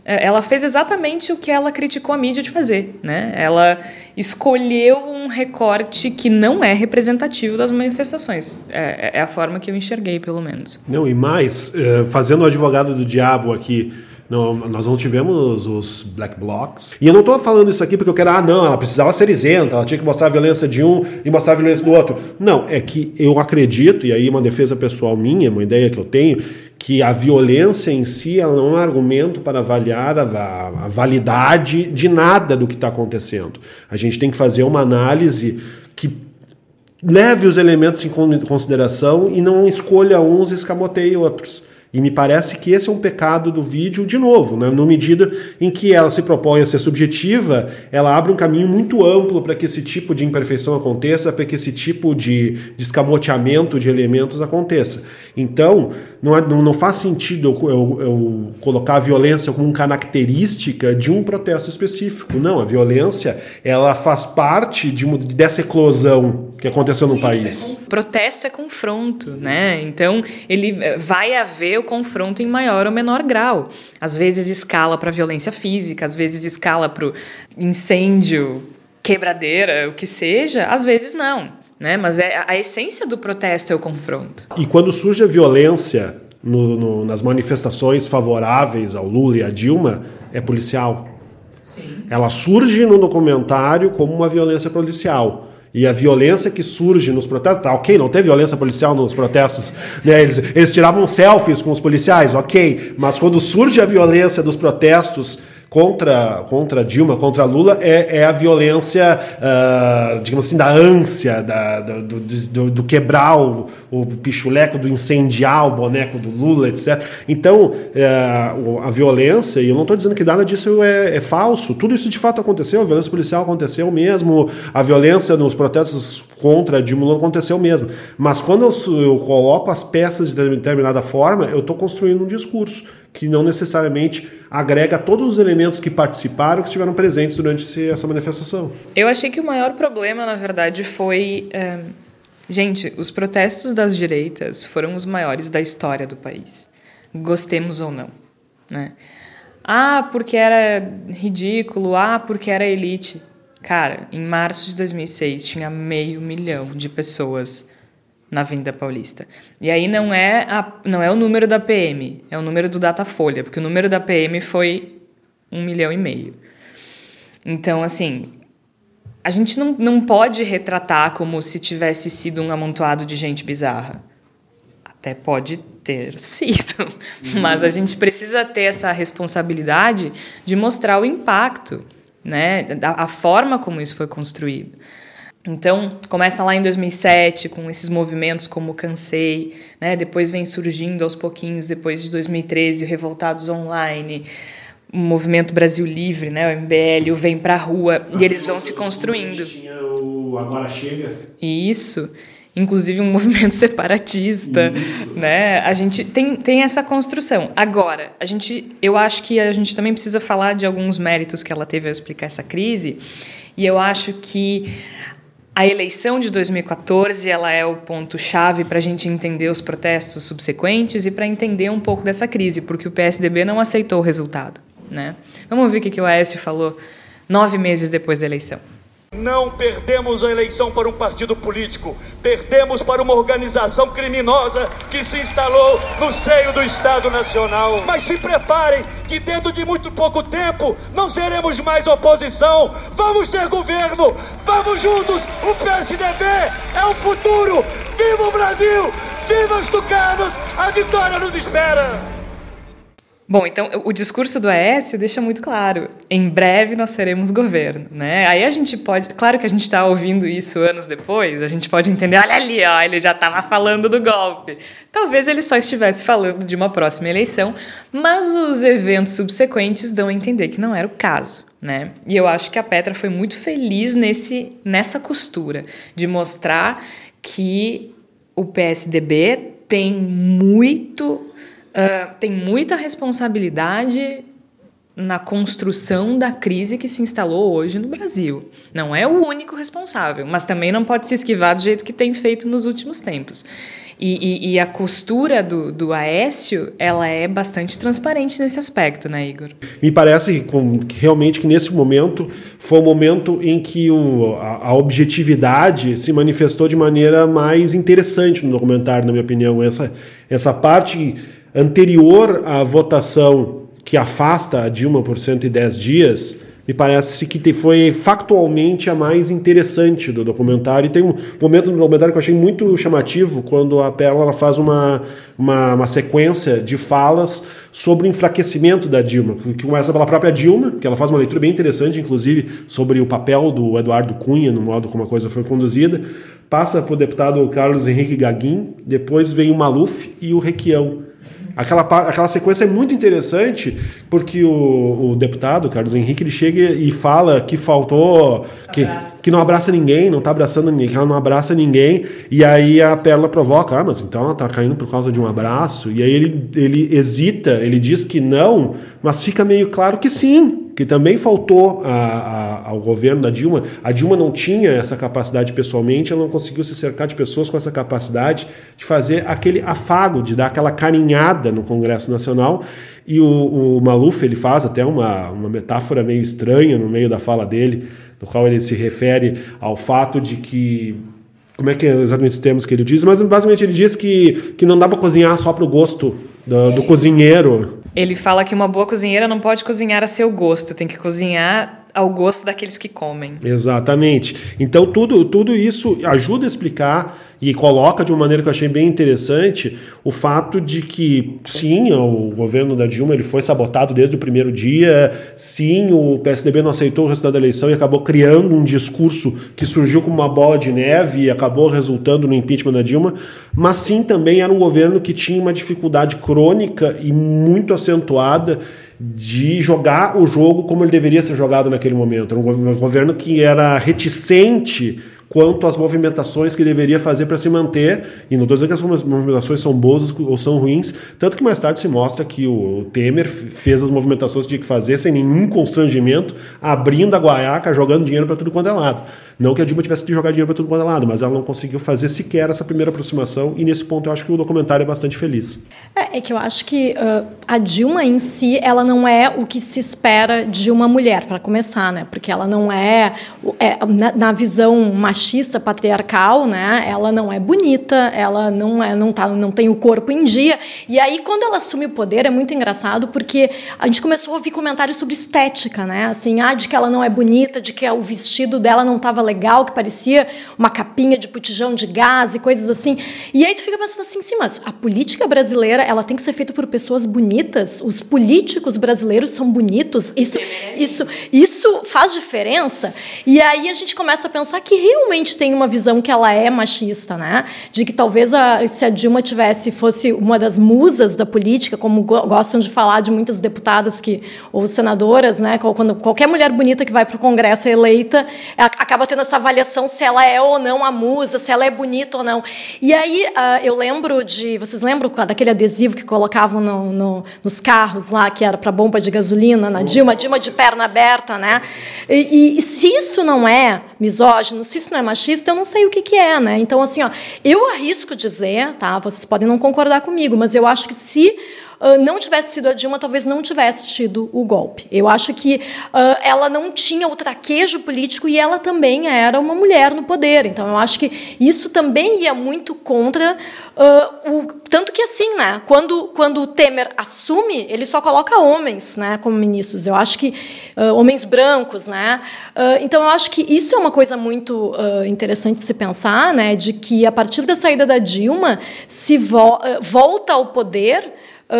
ela fez exatamente o que ela criticou a mídia de fazer, né? Ela escolheu um recorte que não é representativo das manifestações. É, é a forma que eu enxerguei, pelo menos. Não, e mais, eh, fazendo o advogado do diabo aqui, não, nós não tivemos os black blocs. E eu não estou falando isso aqui porque eu quero, ah, não, ela precisava ser isenta, ela tinha que mostrar a violência de um e mostrar a violência do outro. Não, é que eu acredito, e aí uma defesa pessoal minha, uma ideia que eu tenho, que a violência em si ela não é um argumento para avaliar a, a, a validade de nada do que está acontecendo. A gente tem que fazer uma análise que leve os elementos em consideração e não escolha uns e escamoteie outros. E me parece que esse é um pecado do vídeo, de novo, né? na medida em que ela se propõe a ser subjetiva, ela abre um caminho muito amplo para que esse tipo de imperfeição aconteça, para que esse tipo de, de escamoteamento de elementos aconteça. Então, não, é, não, não faz sentido eu, eu, eu, colocar a violência como característica de um protesto específico. Não, a violência ela faz parte de uma, dessa eclosão que aconteceu no país. Protesto é confronto, né? Então ele eh, vai haver o confronto em maior ou menor grau. Às vezes escala para violência física, às vezes escala para incêndio, quebradeira, o que seja, às vezes não. Né? Mas é, a essência do protesto é o confronto. E quando surge a violência no, no, nas manifestações favoráveis ao Lula e à Dilma, é policial. Sim. Ela surge no documentário como uma violência policial. E a violência que surge nos protestos, tá, ok, não teve violência policial nos protestos, né? eles, eles tiravam selfies com os policiais, ok, mas quando surge a violência dos protestos contra, contra Dilma, contra Lula, é, é a violência, uh, digamos assim, da ânsia, da, do, do, do, quebrar o, o pichuleco, do incendiar o boneco do Lula, etc. Então, uh, a violência, e eu não estou dizendo que nada disso é, é, falso, tudo isso de fato aconteceu, a violência policial aconteceu mesmo, a violência nos protestos contra Dilma não aconteceu mesmo. Mas quando eu, eu coloco as peças de determinada forma, eu estou construindo um discurso que não necessariamente agrega todos os elementos que participaram, que estiveram presentes durante essa manifestação. Eu achei que o maior problema, na verdade, foi. É... Gente, os protestos das direitas foram os maiores da história do país. Gostemos ou não. Né? Ah, porque era ridículo. Ah, porque era elite. Cara, em março de 2006 tinha meio milhão de pessoas na Avenida Paulista. E aí não é, a, não é o número da PM, é o número do Datafolha, porque o número da PM foi um milhão e meio. Então, assim, a gente não, não pode retratar como se tivesse sido um amontoado de gente bizarra. Até pode ter sido, <laughs> mas a gente precisa ter essa responsabilidade de mostrar o impacto, né? a, a forma como isso foi construído. Então, começa lá em 2007 com esses movimentos como Cansei, né? depois vem surgindo aos pouquinhos, depois de 2013, o Revoltados Online, o Movimento Brasil Livre, né? o MBL, o Vem Pra Rua, e eles vão se construindo. Tinha o Agora Chega. Isso, inclusive um <laughs> movimento separatista, Isso. né? A gente tem, tem essa construção. Agora, a gente, eu acho que a gente também precisa falar de alguns méritos que ela teve ao explicar essa crise, e eu acho que a eleição de 2014 ela é o ponto chave para a gente entender os protestos subsequentes e para entender um pouco dessa crise, porque o PSDB não aceitou o resultado. Né? Vamos ouvir o que, que o Aécio falou nove meses depois da eleição. Não perdemos a eleição para um partido político, perdemos para uma organização criminosa que se instalou no seio do Estado Nacional. Mas se preparem que dentro de muito pouco tempo não seremos mais oposição, vamos ser governo, vamos juntos, o PSDB é o futuro, viva o Brasil, viva os tucanos, a vitória nos espera. Bom, então o discurso do Aécio deixa muito claro: em breve nós seremos governo, né? Aí a gente pode, claro que a gente está ouvindo isso anos depois, a gente pode entender, olha ali, ó, ele já estava falando do golpe. Talvez ele só estivesse falando de uma próxima eleição, mas os eventos subsequentes dão a entender que não era o caso, né? E eu acho que a Petra foi muito feliz nesse nessa costura de mostrar que o PSDB tem muito uh, tem muita responsabilidade na construção da crise que se instalou hoje no Brasil. Não é o único responsável, mas também não pode se esquivar do jeito que tem feito nos últimos tempos. E, e, e, a costura do, do Aécio, ela é bastante transparente nesse aspecto, né, Igor? Me parece com, realmente que nesse momento foi o momento em que o, a, a, objetividade se manifestou de maneira mais interessante no documentário, na minha opinião. Essa, essa parte anterior à votação que afasta a Dilma por 110 dias me parece que foi factualmente a mais interessante do documentário. E tem um momento no documentário que eu achei muito chamativo, quando a Perla faz uma, uma, uma, sequência de falas sobre o enfraquecimento da Dilma, que começa pela própria Dilma, que ela faz uma leitura bem interessante, inclusive, sobre o papel do Eduardo Cunha, no modo como a coisa foi conduzida, passa para o deputado Carlos Henrique Gaguin, depois vem o Maluf e o Requião Aquela, aquela sequência é muito interessante porque o, o deputado Carlos Henrique ele chega e fala que faltou que, que não abraça ninguém, não está abraçando ninguém, que ela não abraça ninguém e aí a Pérola provoca, ah, mas então ela está caindo por causa de um abraço e aí ele, ele hesita, ele diz que não, mas fica meio claro que sim, que também faltou a, a, ao governo da Dilma. A Dilma não tinha essa capacidade pessoalmente, ela não conseguiu se cercar de pessoas com essa capacidade de fazer aquele afago, de dar aquela carinhada no Congresso Nacional. E o, o Maluf ele faz até uma, uma metáfora meio estranha no meio da fala dele, no qual ele se refere ao fato de que como é que é exatamente os termos que ele diz, mas basicamente ele diz que, que não dá para cozinhar só para o gosto do, do cozinheiro. Ele fala que uma boa cozinheira não pode cozinhar a seu gosto, tem que cozinhar ao gosto daqueles que comem. Exatamente. Então tudo, tudo isso ajuda a explicar e coloca de uma maneira que eu achei bem interessante o fato de que sim, o governo da Dilma ele foi sabotado desde o primeiro dia, sim, o PSDB não aceitou o resultado da eleição e acabou criando um discurso que surgiu como uma bola de neve e acabou resultando no impeachment da Dilma, mas sim também era um governo que tinha uma dificuldade crônica e muito acentuada de jogar o jogo como ele deveria ser jogado naquele momento. Era um governo que era reticente quanto às movimentações que deveria fazer para se manter. E não estou dizendo que as movimentações são boas ou são ruins, tanto que mais tarde se mostra que o Temer fez as movimentações que tinha que fazer sem nenhum constrangimento, abrindo a guaiaca, jogando dinheiro para tudo quanto é lado. Não que a Dilma tivesse que jogar dinheiro para tudo quanto é lado, mas ela não conseguiu fazer sequer essa primeira aproximação, e nesse ponto eu acho que o documentário é bastante feliz. É, é que eu acho que uh, a Dilma em si, ela não é o que se espera de uma mulher, para começar, né? Porque ela não é, é na, na, visão machista, patriarcal, né? Ela não é bonita, ela não, é, não, tá, não tem o corpo em dia. E aí, quando ela assume o poder, é muito engraçado, porque a gente começou a ouvir comentários sobre estética, né? Assim, ah, de que ela não é bonita, de que o vestido dela não estava legal, que parecia uma capinha de botijão de gás e coisas assim. E aí tu fica pensando assim, sim, mas a política brasileira, ela tem que ser feita por pessoas bonitas. Os políticos brasileiros são bonitos. Isso, isso, isso faz diferença. E aí a gente começa a pensar que realmente tem uma visão que ela é machista, né? De que talvez a, se a Dilma tivesse fosse uma das musas da política, como gostam de falar de muitas deputadas que ou senadoras, né? Quando qualquer mulher bonita que vai para o Congresso é eleita, acaba tendo tendo essa avaliação se ela é ou não a musa, se ela é bonita ou não. E aí uh, eu lembro de. Vocês lembram daquele adesivo que colocavam no, no, nos carros lá, que era para bomba de gasolina, na Dilma, Dilma de perna aberta, né? E, e, se isso não é misógino, se isso não é machista, eu não sei o que, que é, né? Então, assim, ó, eu arrisco dizer, tá? Vocês podem não concordar comigo, mas eu acho que se uh, não tivesse sido a Dilma, talvez não tivesse tido o golpe. Eu acho que uh, ela não tinha o traquejo político e ela também era uma mulher no poder. Então, eu acho que isso também ia muito contra uh, o tanto que assim, né? Quando quando o Temer assume, ele só coloca homens, né, como ministros. Eu acho que homens brancos, né? então, eu acho que isso é uma coisa muito interessante de se pensar, né? De que a partir da saída da Dilma se vo volta ao poder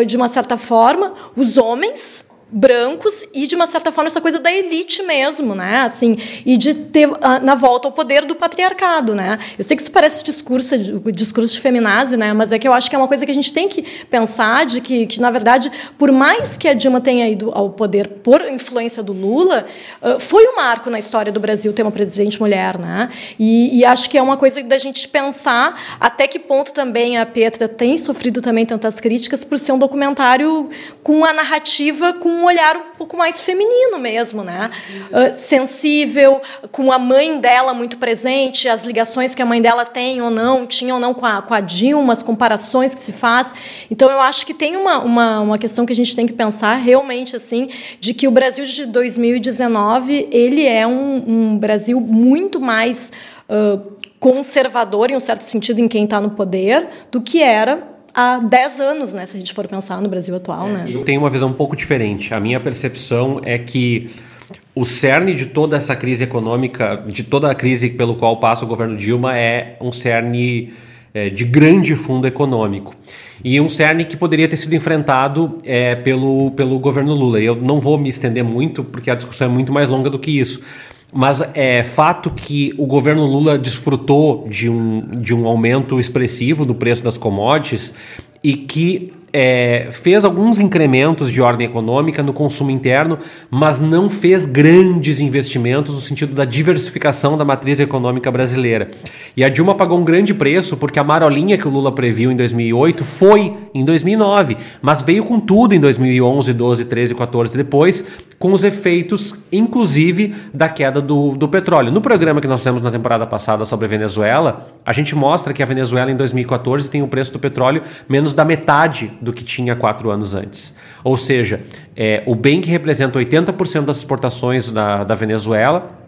de uma certa forma, os homens brancos e de uma certa forma essa coisa da elite mesmo, né? Assim, e de ter uh, na volta ao poder do patriarcado, né? Eu sei que isso parece discurso, discurso de feminazi, né? Mas é que eu acho que é uma coisa que a gente tem que pensar de que, que na verdade, por mais que a Dilma tenha ido ao poder por influência do Lula, uh, foi um marco na história do Brasil ter uma presidente mulher, né? E, e acho que é uma coisa da gente pensar até que ponto também a Petra tem sofrido também tantas críticas por ser um documentário com a narrativa com um olhar um pouco mais feminino mesmo, né? Sensível. Uh, sensível, com a mãe dela muito presente, as ligações que a mãe dela tem ou não, tinha ou não com a, com a Dilma, as comparações que se faz. Então, eu acho que tem uma, uma, uma questão que a gente tem que pensar realmente, assim, de que o Brasil de 2019, ele é um, um Brasil muito mais... Uh, conservador, em um certo sentido, em quem está no poder, do que era há 10 anos, né, se a gente for pensar no Brasil atual. É, né? Eu tenho uma visão um pouco diferente. A minha percepção é que o cerne de toda essa crise econômica, de toda a crise pelo qual passa o governo Dilma, é um cerne é, de grande fundo econômico. E um cerne que poderia ter sido enfrentado é, pelo, pelo governo Lula. Eu não vou me estender muito, porque a discussão é muito mais longa do que isso. Mas é fato que o governo Lula desfrutou de um, de um aumento expressivo do preço das commodities e que é, fez alguns incrementos de ordem econômica no consumo interno, mas não fez grandes investimentos no sentido da diversificação da matriz econômica brasileira. E a Dilma pagou um grande preço porque a marolinha que o Lula previu em 2008 foi em 2009, mas veio com tudo em 2011, 12, 13, 14 depois, com os efeitos, inclusive, da queda do, do petróleo. No programa que nós fizemos na temporada passada sobre a Venezuela, a gente mostra que a Venezuela em 2014 tem o preço do petróleo menos da metade do que tinha quatro anos antes. Ou seja, é, o bem que representa 80% das exportações da, da Venezuela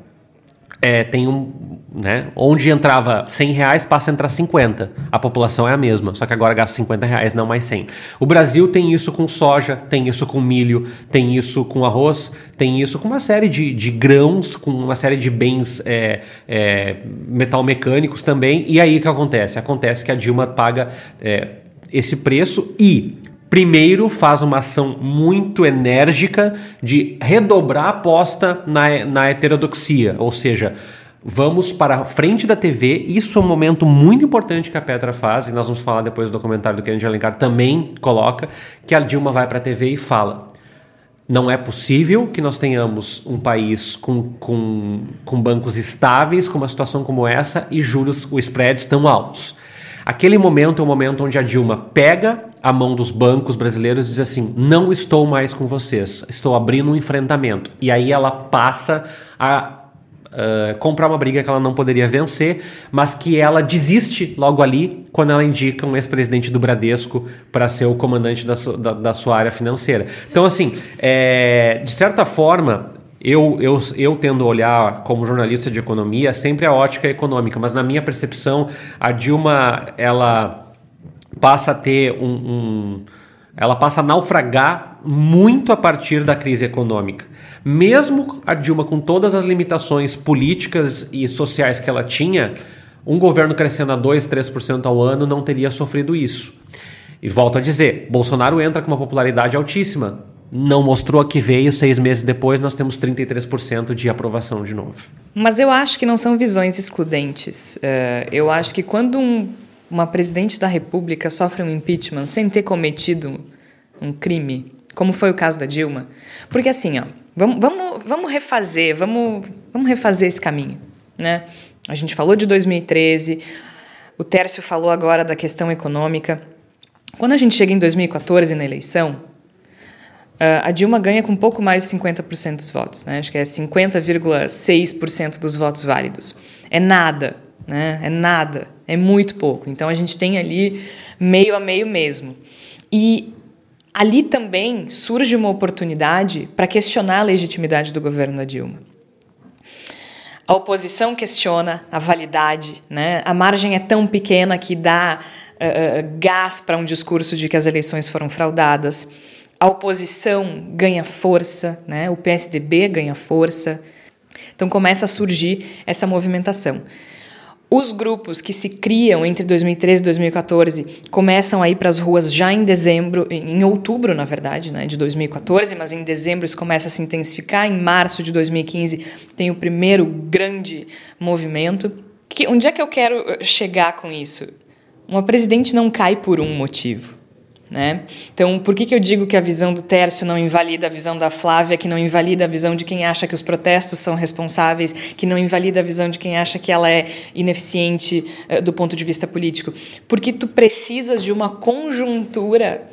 é, tem um. Né, onde entrava 100 reais passa a entrar 50. A população é a mesma, só que agora gasta 50 reais, não mais 100. O Brasil tem isso com soja, tem isso com milho, tem isso com arroz, tem isso com uma série de, de grãos, com uma série de bens é, é, metal mecânicos também. E aí o que acontece? Acontece que a Dilma paga é, esse preço e primeiro faz uma ação muito enérgica de redobrar a aposta na, na heterodoxia, ou seja, vamos para a frente da TV. Isso é um momento muito importante que a Petra faz, e nós vamos falar depois do documentário do Kennedy Alencar também coloca, que a Dilma vai para a TV e fala. Não é possível que nós tenhamos um país com, com, com bancos estáveis, com uma situação como essa, e juros, os spreads tão altos. Aquele momento é o momento onde a Dilma pega a mão dos bancos brasileiros e diz assim: não estou mais com vocês, estou abrindo um enfrentamento. E aí ela passa a Uh, comprar uma briga que ela não poderia vencer, mas que ela desiste logo ali quando ela indica um ex-presidente do Bradesco para ser o comandante da, su da, da, sua área financeira. Então, assim, é, de certa forma, eu, eu, eu tendo a olhar como jornalista de economia sempre a ótica econômica, mas na minha percepção a Dilma ela passa a ter um, um ela passa a naufragar muito a partir da crise econômica. Mesmo a Dilma com todas as limitações políticas e sociais que ela tinha, um governo crescendo a 2, 3% ao ano não teria sofrido isso. E volto a dizer, Bolsonaro entra com uma popularidade altíssima, não mostrou a que veio, seis meses depois nós temos 33% de aprovação de novo. Mas eu acho que não são visões excludentes. Uh, eu acho que quando um, uma presidente da República sofre um impeachment sem ter cometido um crime, como foi o caso da Dilma, porque assim, ó, vamos, vamos, vamos refazer, vamos, vamos refazer esse caminho, né? A gente falou de 2013, o Tércio falou agora da questão econômica. Quando a gente chega em 2014 na eleição, a Dilma ganha com pouco mais de 50% dos votos, né? acho que é 50,6% dos votos válidos. É nada, né? é nada, é muito pouco. Então a gente tem ali meio a meio mesmo. E ali também surge uma oportunidade para questionar a legitimidade do governo da Dilma. A oposição questiona a validade, né? a margem é tão pequena que dá uh, gás para um discurso de que as eleições foram fraudadas a oposição ganha força, né? o PSDB ganha força. Então começa a surgir essa movimentação. Os grupos que se criam entre 2013 e 2014 começam a ir para as ruas já em dezembro, em outubro, na verdade, né, de 2014, mas em dezembro isso começa a se intensificar. Em março de 2015 tem o primeiro grande movimento. Que, onde é que eu quero chegar com isso? Uma presidente não cai por um motivo. Né? Então, por que, que eu digo que a visão do Tércio não invalida a visão da Flávia, que não invalida a visão de quem acha que os protestos são responsáveis, que não invalida a visão de quem acha que ela é ineficiente uh, do ponto de vista político? Porque tu precisas de uma conjuntura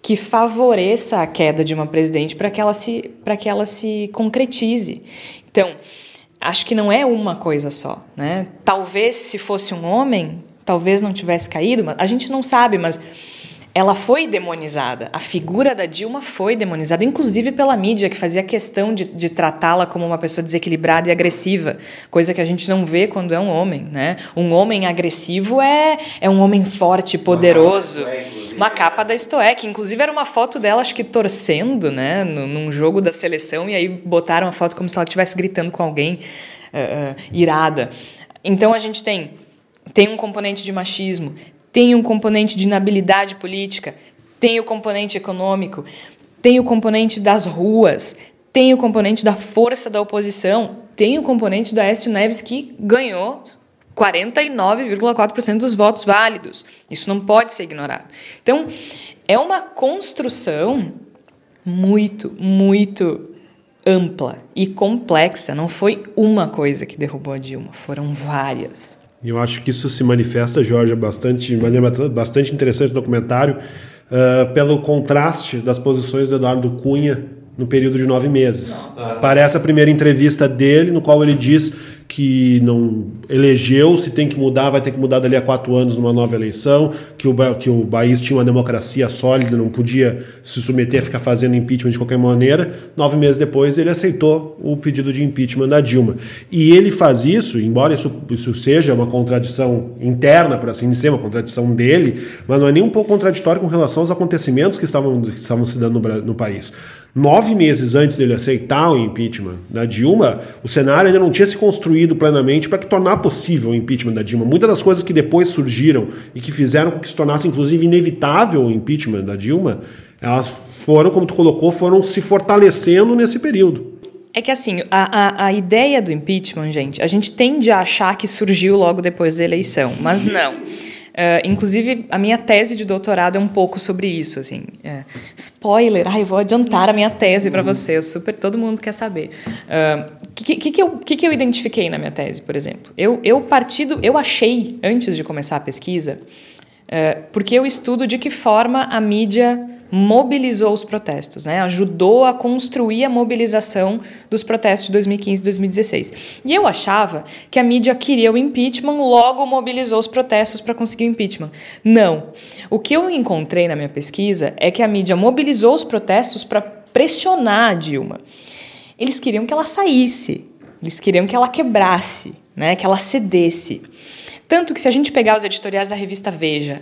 que favoreça a queda de uma presidente para que ela se para que ela se concretize. Então, acho que não é uma coisa só, né? Talvez se fosse um homem, talvez não tivesse caído, a gente não sabe, mas ela foi demonizada. A figura da Dilma foi demonizada, inclusive pela mídia, que fazia questão de, de tratá-la como uma pessoa desequilibrada e agressiva, coisa que a gente não vê quando é um homem. Né? Um homem agressivo é, é um homem forte, poderoso. Uma capa da Stoic, inclusive era uma foto dela, acho que torcendo, né, num jogo da seleção, e aí botaram a foto como se ela estivesse gritando com alguém uh, uh, irada. Então a gente tem tem um componente de machismo, tem um componente de inabilidade política, tem o componente econômico, tem o componente das ruas, tem o componente da força da oposição, tem o componente do Aécio Neves que ganhou 49,4% dos votos válidos. Isso não pode ser ignorado. Então, é uma construção muito, muito ampla e complexa. Não foi uma coisa que derrubou a Dilma, foram várias. E eu acho que isso se manifesta, Jorge, bastante, de maneira bastante interessante no documentário, uh, pelo contraste das posições do Eduardo Cunha no período de nove meses. Nossa. Parece a primeira entrevista dele, no qual ele diz que não elegeu, se tem que mudar, vai ter que mudar dali a quatro anos numa nova eleição, que o, que o país tinha uma democracia sólida, não podia se submeter a ficar fazendo impeachment de qualquer maneira. Nove meses depois, ele aceitou o pedido de impeachment da Dilma. E ele faz isso, embora isso, isso seja uma contradição interna, por assim dizer, uma contradição dele, mas não é nem um pouco contraditório com relação aos acontecimentos que estavam, que estavam se dando no, no país. Nove meses antes dele aceitar o impeachment da Dilma, o cenário ainda não tinha se construído plenamente para que tornar possível o impeachment da Dilma. Muitas das coisas que depois surgiram e que fizeram com que se tornasse inclusive inevitável o impeachment da Dilma, elas foram, como tu colocou, foram se fortalecendo nesse período. É que assim, a, a, a, ideia do impeachment, gente, a gente tende a achar que surgiu logo depois da eleição, mas não. Uh, inclusive, a minha tese de doutorado é um pouco sobre isso, assim. É, spoiler, ai, vou adiantar a minha tese para vocês, super, todo mundo quer saber. O uh, que, que, que, eu, que, que eu identifiquei na minha tese, por exemplo? Eu, eu partido, eu achei, antes de começar a pesquisa, porque eu estudo de que forma a mídia mobilizou os protestos, né? ajudou a construir a mobilização dos protestos de 2015 e 2016. E eu achava que a mídia queria o impeachment, logo mobilizou os protestos para conseguir o impeachment. Não. O que eu encontrei na minha pesquisa é que a mídia mobilizou os protestos para pressionar a Dilma. Eles queriam que ela saísse, eles queriam que ela quebrasse, né? que ela cedesse. Tanto que se a gente pegar os editoriais da revista Veja,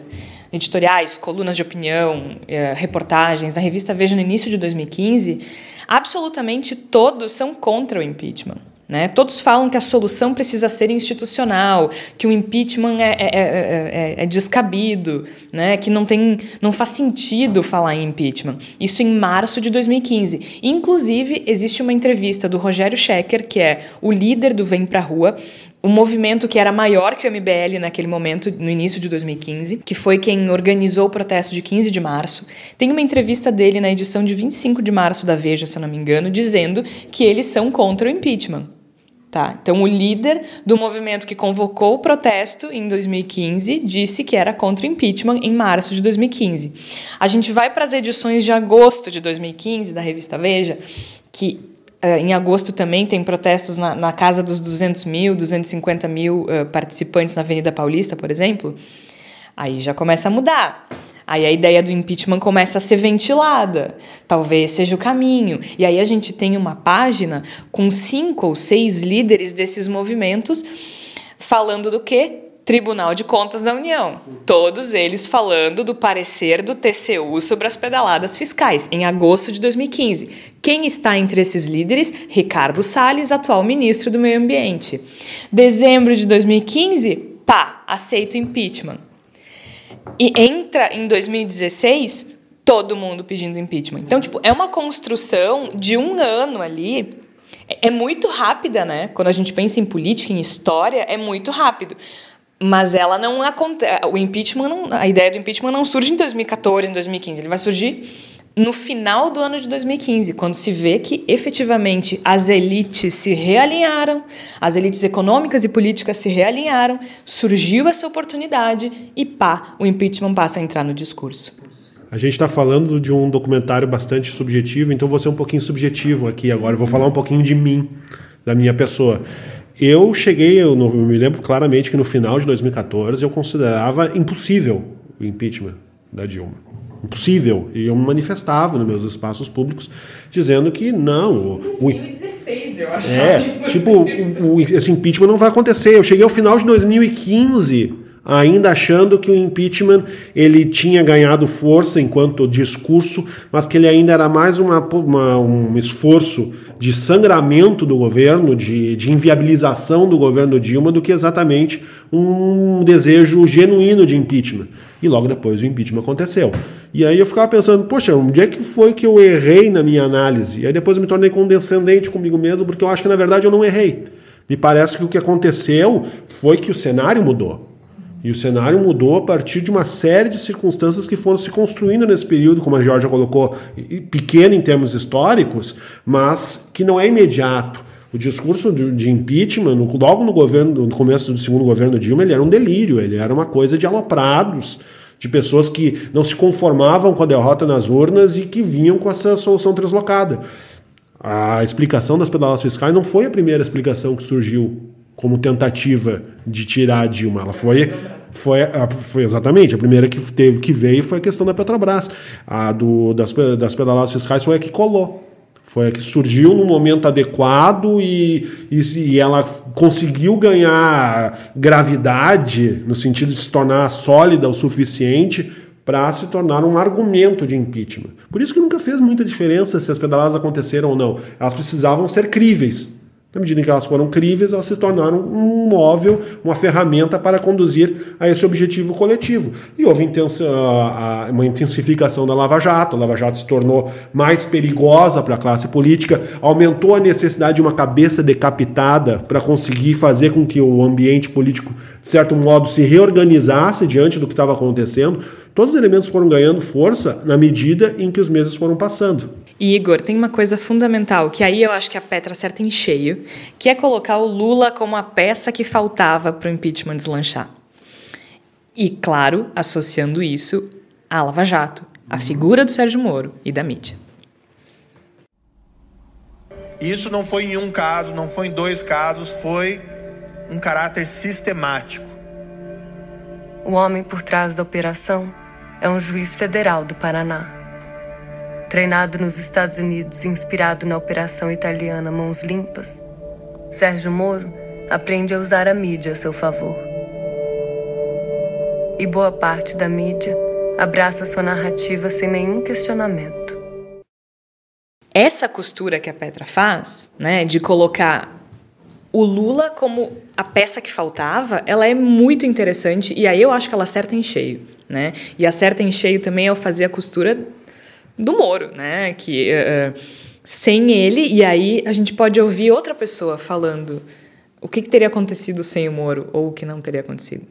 editoriais, colunas de opinião, eh, reportagens da revista Veja no início de 2015, absolutamente todos são contra o impeachment. Né? Todos falam que a solução precisa ser institucional, que o impeachment é, é, é, é, descabido, né? que não, tem, não faz sentido falar em impeachment. Isso em março de 2015. Inclusive, existe uma entrevista do Rogério Schecker, que é o líder do Vem Pra Rua, um movimento que era maior que o MBL naquele momento, no início de 2015, que foi quem organizou o protesto de 15 de março. Tem uma entrevista dele na edição de 25 de março da Veja, se eu não me engano, dizendo que eles são contra o impeachment. Tá? Então, o líder do movimento que convocou o protesto em 2015 disse que era contra o impeachment em março de 2015. A gente vai para as edições de agosto de 2015 da revista Veja, que Uh, em agosto também tem protestos na, na, casa dos 200 mil, 250 mil uh, participantes na Avenida Paulista, por exemplo. Aí já começa a mudar. Aí a ideia do impeachment começa a ser ventilada. Talvez seja o caminho. E aí a gente tem uma página com cinco ou seis líderes desses movimentos falando do quê? Tribunal de Contas da União. Todos eles falando do parecer do TCU sobre as pedaladas fiscais, em agosto de 2015. Quem está entre esses líderes? Ricardo Salles, atual ministro do Meio Ambiente. Dezembro de 2015, pá, aceita o impeachment. E entra em 2016, todo mundo pedindo impeachment. Então, tipo, é uma construção de um ano ali. É, é muito rápida, né? Quando a gente pensa em política, em história, é muito rápido mas ela não acontece. O impeachment, não, a ideia do impeachment não surge em 2014, em 2015. Ele vai surgir no final do ano de 2015, quando se vê que efetivamente as elites se realinharam, as elites econômicas e políticas se realinharam, surgiu essa oportunidade e pá, o impeachment passa a entrar no discurso. A gente está falando de um documentário bastante subjetivo, então vou ser um pouquinho subjetivo aqui agora. Vou falar um pouquinho de mim, da minha pessoa. Eu cheguei, eu, eu me lembro claramente que no final de 2014 eu considerava impossível o impeachment da Dilma. Impossível. E eu me manifestava nos meus espaços públicos dizendo que não. O, 2016, eu acho. É, <laughs> tipo, o, o, esse impeachment não vai acontecer. Eu cheguei ao final de 2015 ainda achando que o impeachment ele tinha ganhado força enquanto discurso, mas que ele ainda era mais uma, uma, um esforço de sangramento do governo, de, de inviabilização do governo Dilma, do que exatamente um desejo genuíno de impeachment. E logo depois o impeachment aconteceu. E aí eu ficava pensando, poxa, onde é que foi que eu errei na minha análise? E aí depois eu me tornei condescendente comigo mesmo, porque eu acho que na verdade eu não errei. Me parece que o que aconteceu foi que o cenário mudou. E o cenário mudou a partir de uma série de circunstâncias que foram se construindo nesse período, como a Georgia colocou, pequeno em termos históricos, mas que não é imediato. O discurso de, impeachment, logo no governo, no começo do segundo governo Dilma, ele era um delírio, ele era uma coisa de aloprados, de pessoas que não se conformavam com a derrota nas urnas e que vinham com essa solução translocada. A explicação das pedaladas fiscais não foi a primeira explicação que surgiu como tentativa de tirar a Dilma. Ela foi, foi, foi exatamente a primeira que teve que veio foi a questão da Petrobras. A do, das, das pedaladas fiscais foi a que colou. Foi a que surgiu no momento adequado e, e, e, ela conseguiu ganhar gravidade no sentido de se tornar sólida o suficiente para se tornar um argumento de impeachment. Por isso que nunca fez muita diferença se as pedaladas aconteceram ou não. Elas precisavam ser críveis. Na medida em que elas foram críveis, elas se tornaram um móvel, uma ferramenta para conduzir a esse objetivo coletivo. E houve uma intensificação da Lava Jato, a Lava Jato se tornou mais perigosa para a classe política, aumentou a necessidade de uma cabeça decapitada para conseguir fazer com que o ambiente político, de certo modo, se reorganizasse diante do que estava acontecendo. Todos os elementos foram ganhando força na medida em que os meses foram passando. E Igor, tem uma coisa fundamental que aí eu acho que a Petra acerta em cheio, que é colocar o Lula como a peça que faltava para o impeachment deslanchar. E, claro, associando isso à Lava Jato, à figura do Sérgio Moro e da mídia. Isso não foi em um caso, não foi em dois casos, foi um caráter sistemático. O homem por trás da operação é um juiz federal do Paraná. Treinado nos Estados Unidos e inspirado na operação italiana Mãos Limpas, Sérgio Moro aprende a usar a mídia a seu favor. E boa parte da mídia abraça sua narrativa sem nenhum questionamento. Essa costura que a Petra faz, né, de colocar o Lula como a peça que faltava, ela é muito interessante e aí eu acho que ela acerta em cheio, né? E acerta em cheio também ao fazer a costura do Moro, né? Que uh, sem ele, e aí a gente pode ouvir outra pessoa falando o que, que teria acontecido sem o Moro ou o que não teria acontecido.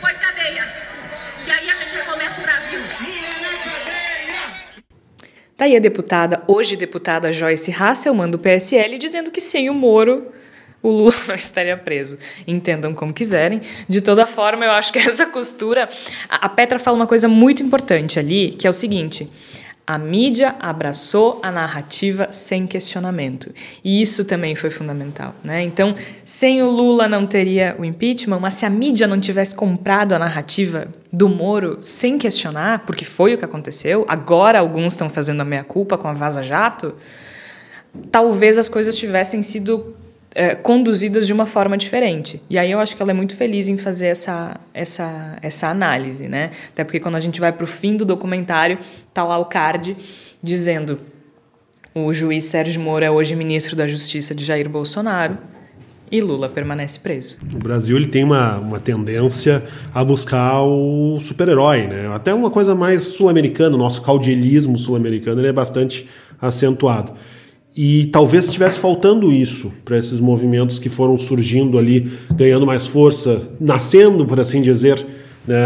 Depois cadeia. E aí a gente recomeça o Brasil. Tá aí a deputada, hoje deputada Joyce Hasselman, do PSL, dizendo que sem o Moro o Lula <laughs> estaria preso. Entendam como quiserem. De toda forma, eu acho que essa costura. A Petra fala uma coisa muito importante ali, que é o seguinte: a mídia abraçou a narrativa sem questionamento. E isso também foi fundamental. Né? Então, sem o Lula não teria o impeachment, mas se a mídia não tivesse comprado a narrativa do Moro sem questionar, porque foi o que aconteceu, agora alguns estão fazendo a meia-culpa com a Vaza Jato, talvez as coisas tivessem sido é, conduzidas de uma forma diferente. E aí eu acho que ela é muito feliz em fazer essa, essa, essa análise, né? Até porque quando a gente vai para o fim do documentário, tá lá o card dizendo o juiz Sérgio Moro é hoje ministro da Justiça de Jair Bolsonaro e Lula permanece preso. O Brasil ele tem uma, uma tendência a buscar o super-herói, né? Até uma coisa mais sul-americana, o nosso caudilhismo sul-americano é bastante acentuado. E talvez estivesse faltando isso para esses movimentos que foram surgindo ali, ganhando mais força, nascendo, por assim dizer, né,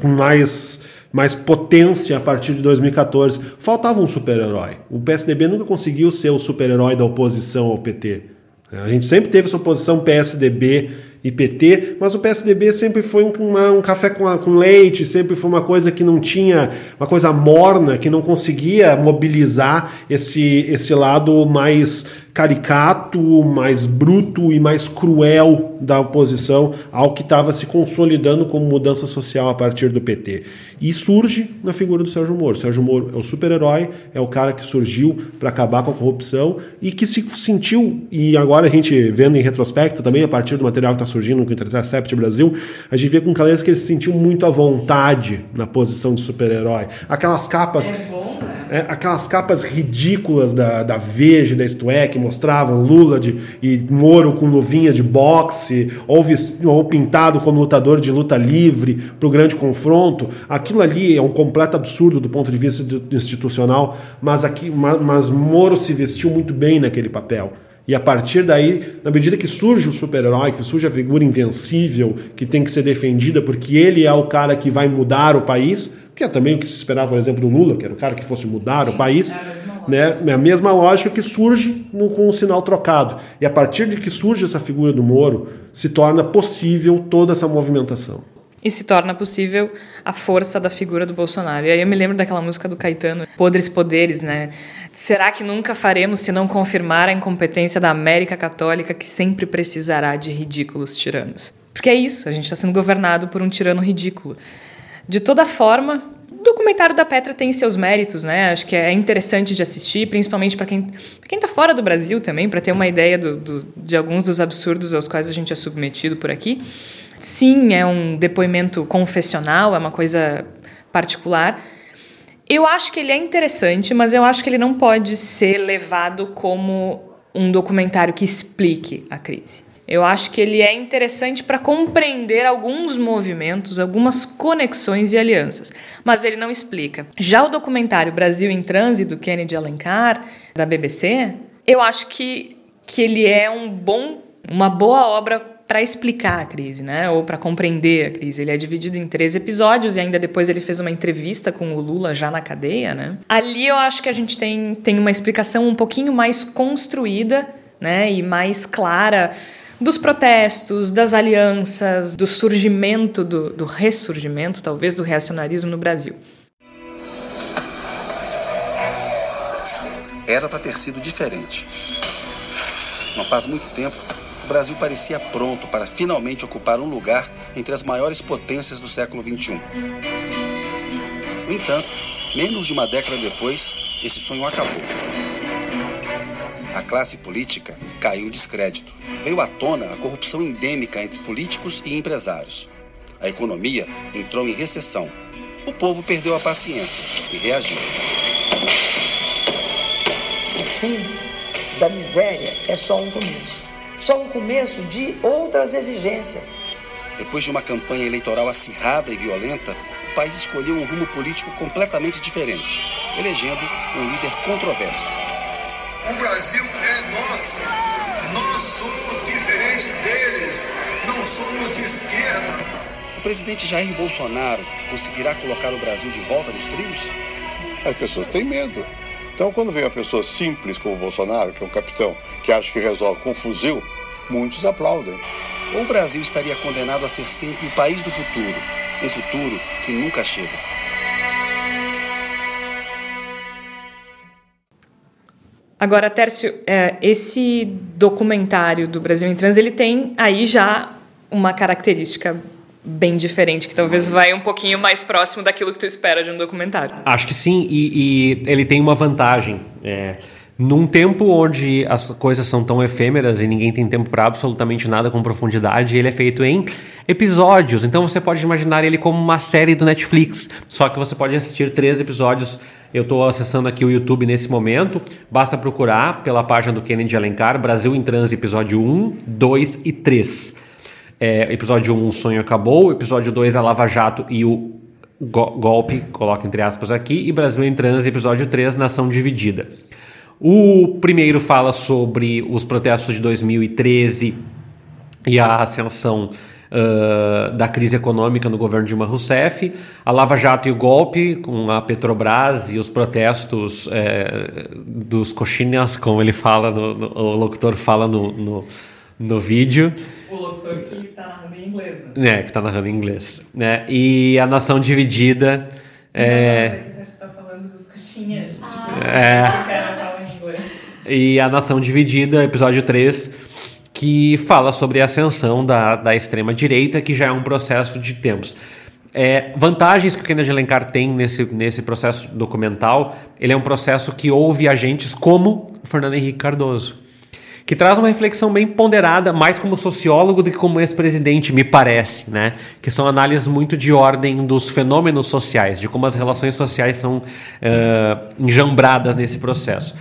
com mais, mais potência a partir de 2014. Faltava um super-herói. O PSDB nunca conseguiu ser o super-herói da oposição ao PT. A gente sempre teve essa oposição PSDB e PT, mas o PSDB sempre foi um, uma, um café com, com, leite, sempre foi uma coisa que não tinha, uma coisa morna, que não conseguia mobilizar esse, esse lado mais caricato, mais bruto e mais cruel da oposição ao que estava se consolidando como mudança social a partir do PT. E surge na figura do Sérgio Moro. Sérgio Moro é o super-herói, é o cara que surgiu para acabar com a corrupção e que se sentiu, e agora a gente vendo em retrospecto também, a partir do material que está surgindo com o Intercept Brasil, a gente vê com clareza que ele se sentiu muito à vontade na posição de super-herói. Aquelas capas. É bom, né? É, aquelas capas ridículas da, da Veja, da Isto É, que mostravam Lula de, e Moro com luvinha de boxe, ou, ou pintado como lutador de luta livre para o grande confronto. Aquilo ali é um completo absurdo do ponto de vista institucional, mas, aqui, mas, mas Moro se vestiu muito bem naquele papel. E a partir daí, na medida que surge o super-herói, que surge a figura invencível, que tem que ser defendida porque ele é o cara que vai mudar o país, que é também o que se esperava, por exemplo, do Lula, que era o cara que fosse mudar Sim, o país, é né? É a mesma lógica que surge no, com o sinal trocado. E a partir de que surge essa figura do Moro, se torna possível toda essa movimentação. E se torna possível a força da figura do Bolsonaro. E aí eu me lembro daquela música do Caetano, Podres Poderes, né? Será que nunca faremos se não confirmar a incompetência da América Católica que sempre precisará de ridículos tiranos? Porque é isso, a gente está sendo governado por um tirano ridículo. De toda forma, o documentário da Petra tem seus méritos, né? Acho que é interessante de assistir, principalmente para quem quem está fora do Brasil também, para ter uma ideia do, do, de alguns dos absurdos aos quais a gente é submetido por aqui. Sim, é um depoimento confessional, é uma coisa particular. Eu acho que ele é interessante, mas eu acho que ele não pode ser levado como um documentário que explique a crise. Eu acho que ele é interessante para compreender alguns movimentos, algumas conexões e alianças, mas ele não explica. Já o documentário Brasil em Trânsito, do Kennedy Alencar, da BBC, eu acho que, que ele é um bom, uma boa obra para explicar a crise, né? Ou para compreender a crise. Ele é dividido em três episódios e ainda depois ele fez uma entrevista com o Lula já na cadeia, né? Ali eu acho que a gente tem, tem uma explicação um pouquinho mais construída, né? E mais clara dos protestos, das alianças, do surgimento, do, do ressurgimento, talvez, do reacionarismo no Brasil. Era para ter sido diferente. Não faz muito tempo, o Brasil parecia pronto para finalmente ocupar um lugar entre as maiores potências do século XXI. No entanto, menos de uma década depois, esse sonho acabou. A classe política caiu em descrédito. Veio à tona a corrupção endêmica entre políticos e empresários. A economia entrou em recessão. O povo perdeu a paciência e reagiu. O fim da miséria é só um começo. Só um começo de outras exigências. Depois de uma campanha eleitoral acirrada e violenta, o país escolheu um rumo político completamente diferente, elegendo um líder controverso o Brasil é nosso. Nós somos diferentes deles. Não somos de esquerda. O presidente Jair Bolsonaro conseguirá colocar o Brasil de volta nos trilhos? As pessoas têm medo. Então, quando vem uma pessoa simples como o Bolsonaro, que é um capitão, que acha que resolve com um fuzil, muitos aplaudem. Ou o Brasil estaria condenado a ser sempre o país do futuro, um futuro que nunca chega. Agora, Tércio, é, esse documentário do Brasil em Trans, ele tem aí já uma característica bem diferente, que talvez vai um pouquinho mais próximo daquilo que tu espera de um documentário. Acho que sim, e, e ele tem uma vantagem. É, num tempo onde as coisas são tão efêmeras e ninguém tem tempo para absolutamente nada com profundidade, ele é feito em episódios. Então você pode imaginar ele como uma série do Netflix, só que você pode assistir três episódios eu estou acessando aqui o YouTube nesse momento. Basta procurar pela página do Kennedy Alencar, Brasil em Transe, episódio 1, 2 e 3. É, episódio 1, o sonho acabou. Episódio 2, a Lava Jato e o go golpe, coloca entre aspas aqui. E Brasil em Transe, episódio 3, Nação Dividida. O primeiro fala sobre os protestos de 2013 e a ascensão uh, da crise econômica no governo Dilma Rousseff, a Lava Jato e o golpe com a Petrobras e os protestos é, dos coxinhas, como ele fala, no, no, o locutor fala no, no, no vídeo. O locutor que está narrando em inglês, né? É, que está narrando em inglês. Né? E a nação dividida. É, Você está falando dos coxinhas. Tipo, É. E a Nação Dividida, episódio 3, que fala sobre a ascensão da, da extrema-direita, que já é um processo de tempos. É, vantagens que o Kennedy Alencar tem nesse, nesse processo documental, ele é um processo que ouve agentes como Fernando Henrique Cardoso, que traz uma reflexão bem ponderada, mais como sociólogo do que como ex-presidente, me parece, né? Que são análises muito de ordem dos fenômenos sociais, de como as relações sociais são uh, enjambradas nesse processo.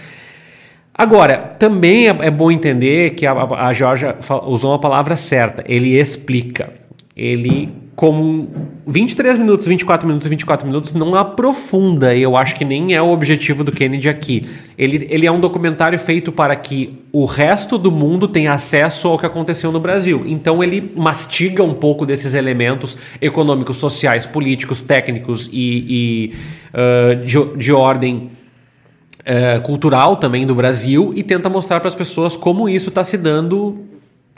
Agora, também é, é bom entender que a, a Georgia usou uma palavra certa. Ele explica. Ele, com 23 minutos, 24 minutos e 24 minutos, não aprofunda. E eu acho que nem é o objetivo do Kennedy aqui. Ele, ele é um documentário feito para que o resto do mundo tenha acesso ao que aconteceu no Brasil. Então ele mastiga um pouco desses elementos econômicos, sociais, políticos, técnicos e, e uh, de, de ordem é, cultural também do Brasil e tenta mostrar para as pessoas como isso está se dando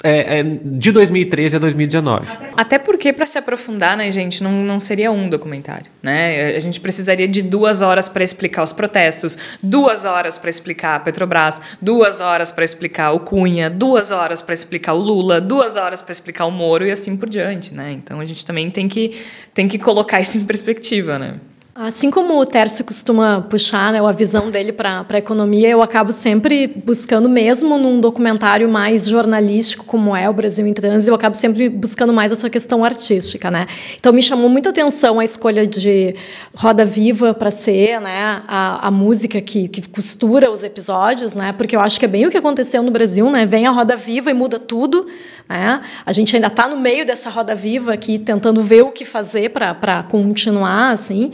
é, é, de 2013 a 2019. Até porque, para se aprofundar, né, gente, não, não seria um documentário. Né? A gente precisaria de duas horas para explicar os protestos, duas horas para explicar a Petrobras, duas horas para explicar o Cunha, duas horas para explicar o Lula, duas horas para explicar o Moro e assim por diante. Né? Então a gente também tem que, tem que colocar isso em perspectiva. Né? Assim como o Tércio costuma puxar né, a visão dele para a economia, eu acabo sempre buscando, mesmo num documentário mais jornalístico como é o Brasil em Trânsito, eu acabo sempre buscando mais essa questão artística. Né? Então, me chamou muita atenção a escolha de Roda Viva para ser né, a, a música que, que costura os episódios, né, porque eu acho que é bem o que aconteceu no Brasil. Né? Vem a Roda Viva e muda tudo. Né? A gente ainda está no meio dessa Roda Viva aqui, tentando ver o que fazer para continuar. assim.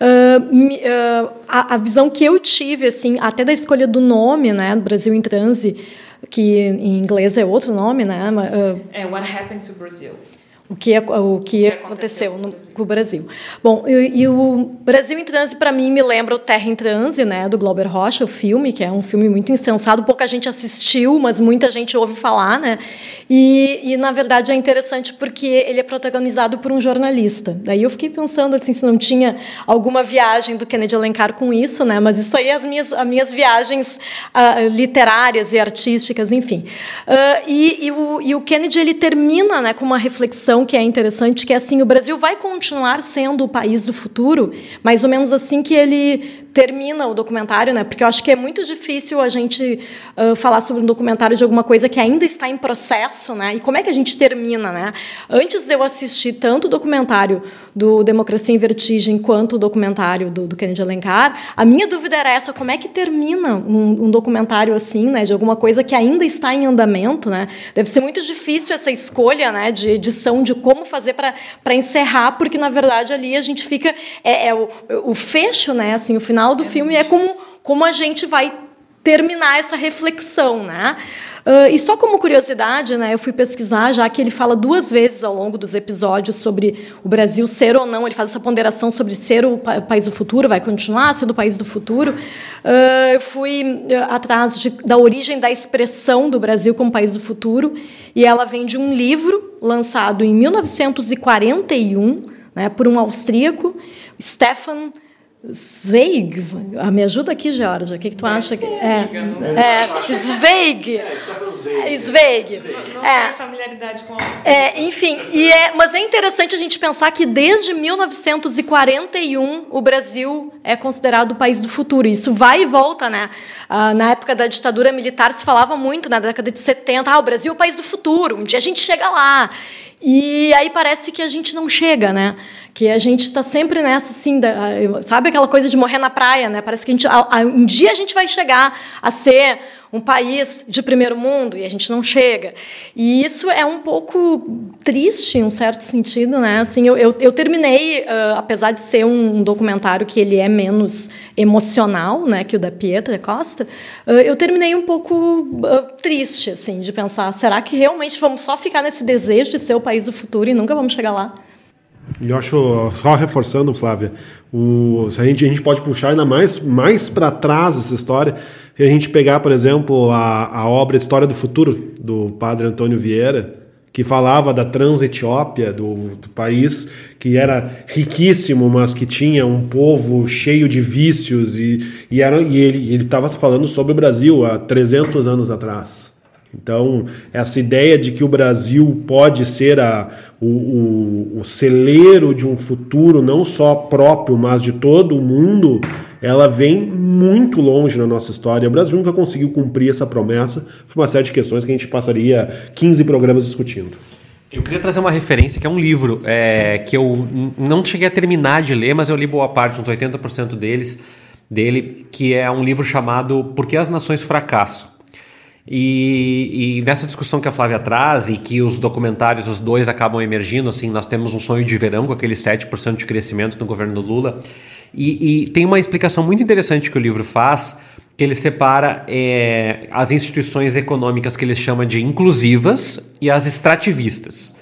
Uh, uh, a, a, visão que eu tive, assim, até da escolha do nome, né, Brasil em Transe, que em inglês é outro nome, né? Uh, é What Happened to Brazil o que, o que, aconteceu, no, com o Brasil. Bom, e, e o Brasil em Transe, para mim, me lembra o Terra em Transe, né, do Glauber Rocha, o filme, que é um filme muito insensado, pouca gente assistiu, mas muita gente ouve falar, né, e, e, na verdade, é interessante porque ele é protagonizado por um jornalista. Daí eu fiquei pensando, assim, se não tinha alguma viagem do Kennedy Alencar com isso, né, mas isso aí é as minhas, as minhas viagens uh, literárias e artísticas, enfim. Uh, e, e, o, e o Kennedy, ele termina, né, com uma reflexão que é interessante, que é assim, o Brasil vai continuar sendo o país do futuro, mais ou menos assim que ele termina o documentário, né? Porque eu acho que é muito difícil a gente uh, falar sobre um documentário de alguma coisa que ainda está em processo, né? E como é que a gente termina, né? Antes de eu assistir tanto documentário do Democracia em Vertigem quanto o documentário do, do Kennedy Alencar, a minha dúvida era essa: como é que termina um, um, documentário assim, né? De alguma coisa que ainda está em andamento, né? Deve ser muito difícil essa escolha, né? De edição, de como fazer para encerrar, porque na verdade ali a gente fica é, é o, o fecho, né? Assim, o final do é filme é como, como a gente vai terminar essa reflexão, né? Uh, e só como curiosidade, né, eu fui pesquisar, já que ele fala duas vezes ao longo dos episódios sobre o Brasil ser ou não, ele faz essa ponderação sobre ser o pa país do futuro, vai continuar sendo o país do futuro. Uh, eu fui uh, atrás de, da origem da expressão do Brasil como país do futuro, e ela vem de um livro lançado em 1941, né, por um austríaco, Stefan Zweig, ah, me ajuda aqui, Georgia. O que, que tu acha? que é, é, Zweig. É, Zweig. É, familiaridade com é, Enfim, e é, mas é interessante a gente pensar que desde 1941 o Brasil é considerado o país do futuro. Isso vai e volta, né? Ah, na época da ditadura militar se falava muito, na década de 70, ah, o Brasil é o país do futuro. Um dia a gente chega lá. E aí parece que a gente não chega, né? que a gente está sempre nessa, assim, da, sabe aquela coisa de morrer na praia, né? Parece que a gente, um dia a gente vai chegar a ser um país de primeiro mundo e a gente não chega. E isso é um pouco triste, em um certo sentido, né? Assim, eu, eu, eu terminei, uh, apesar de ser um documentário que ele é menos emocional, né, que o da Pietra Costa, uh, eu terminei um pouco uh, triste, assim, de pensar, será que realmente vamos só ficar nesse desejo de ser o país do futuro e nunca vamos chegar lá? Eu acho, só reforçando, Flávia, o, a, gente, a gente pode puxar ainda mais, mais para trás essa história, se a gente pegar, por exemplo, a, a obra História do Futuro, do padre Antônio Vieira, que falava da Transetiópia, do, do país que era riquíssimo, mas que tinha um povo cheio de vícios, e, e, era, e ele estava falando sobre o Brasil há 300 anos atrás. Então, essa ideia de que o Brasil pode ser a, o, o, o celeiro de um futuro, não só próprio, mas de todo o mundo, ela vem muito longe na nossa história. O Brasil nunca conseguiu cumprir essa promessa. Foi uma série de questões que a gente passaria 15 programas discutindo. Eu queria trazer uma referência que é um livro é, que eu não cheguei a terminar de ler, mas eu li boa parte, uns 80% deles, dele, que é um livro chamado Por que as Nações Fracassam? E, e, nessa discussão que a Flávia traz e que os documentários, os dois acabam emergindo, assim, nós temos um sonho de verão com aquele 7% de crescimento no governo do Lula. E, e, tem uma explicação muito interessante que o livro faz, que ele separa é, as instituições econômicas que ele chama de inclusivas e as extrativistas.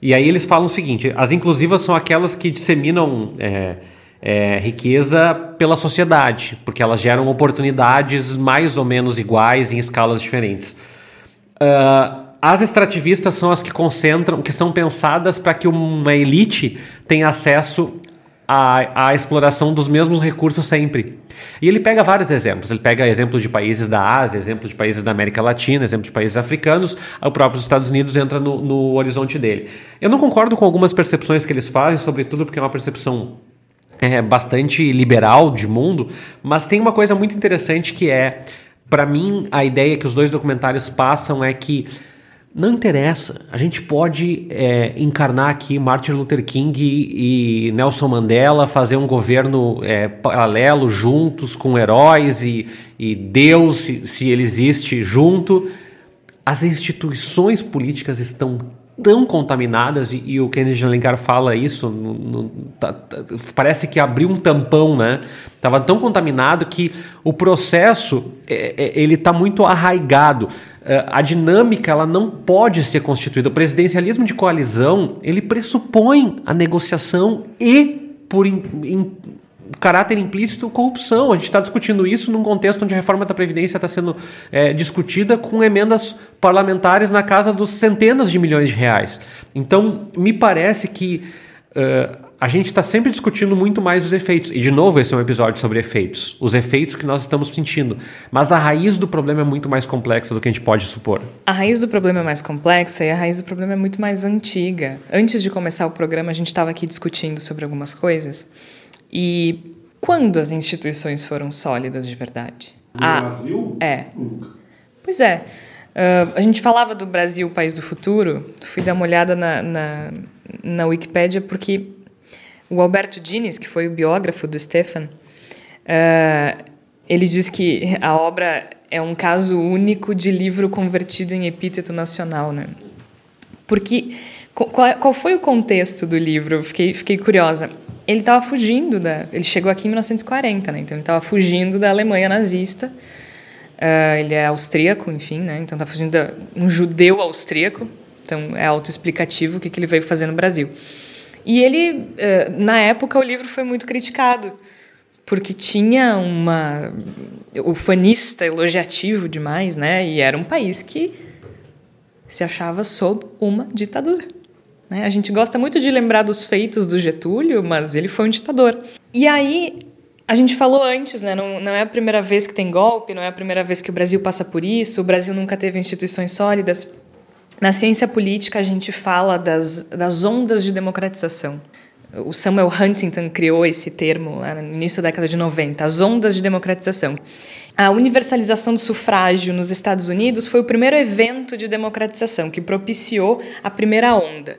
E aí eles falam o seguinte: as inclusivas são aquelas que disseminam. É, é, riqueza pela sociedade, porque elas geram oportunidades mais ou menos iguais em escalas diferentes. Uh, as extrativistas são as que concentram, que são pensadas para que uma elite tenha acesso à, à exploração dos mesmos recursos sempre. E ele pega vários exemplos. Ele pega exemplos de países da Ásia, exemplo de países da América Latina, exemplo de países africanos. O próprio Estados Unidos entra no, no horizonte dele. Eu não concordo com algumas percepções que eles fazem, sobretudo porque é uma percepção é, bastante liberal de mundo, mas tem uma coisa muito interessante que é, para mim, a ideia que os dois documentários passam é que não interessa, a gente pode é, encarnar aqui Martin Luther King e, Nelson Mandela, fazer um governo é, paralelo juntos com heróis e, e Deus, se, se ele existe, junto. As instituições políticas estão tão contaminadas, e, e o Kennedy Alencar fala isso, no, no, tá, tá, parece que abriu um tampão, né? Estava tão contaminado que o processo é, é, ele está muito arraigado. É, a dinâmica ela não pode ser constituída. O presidencialismo de coalizão ele pressupõe a negociação e por in, in, caráter implícito corrupção. A gente está discutindo isso num contexto onde a reforma da Previdência está sendo é, discutida com emendas parlamentares na casa dos centenas de milhões de reais. Então, me parece que uh, a gente está sempre discutindo muito mais os efeitos. E, de novo, esse é um episódio sobre efeitos. Os efeitos que nós estamos sentindo. Mas a raiz do problema é muito mais complexa do que a gente pode supor. A raiz do problema é mais complexa e a raiz do problema é muito mais antiga. Antes de começar o programa, a gente estava aqui discutindo sobre algumas coisas. E quando as instituições foram sólidas de verdade? No ah, Brasil? É. Nunca. Pois é. Uh, a gente falava do Brasil, país do futuro. Fui dar uma olhada na, na, na Wikipédia porque o Alberto Diniz, que foi o biógrafo do Stefan, uh, ele diz que a obra é um caso único de livro convertido em epíteto nacional, né? Porque qual, qual foi o contexto do livro? Fiquei, fiquei curiosa ele estava fugindo da. Ele chegou aqui em 1940, né? Então ele estava fugindo da Alemanha nazista. Uh, ele é austríaco, enfim, né? Então está fugindo de um judeu austríaco. Então é autoexplicativo o que, que ele veio fazer no Brasil. E ele, uh, na época, o livro foi muito criticado porque tinha uma o fanista elogiativo demais, né? E era um país que se achava sob uma ditadura. Né? A gente gosta muito de lembrar dos feitos do Getúlio, mas ele foi um ditador. E aí, a gente falou antes, né? não, não é a primeira vez que tem golpe, não é a primeira vez que o Brasil passa por isso, o Brasil nunca teve instituições sólidas. Na ciência política, a gente fala das, das ondas de democratização. O Samuel Huntington criou esse termo lá no início da década de 90, as ondas de democratização. A universalização do sufrágio nos Estados Unidos foi o primeiro evento de democratização que propiciou a primeira onda.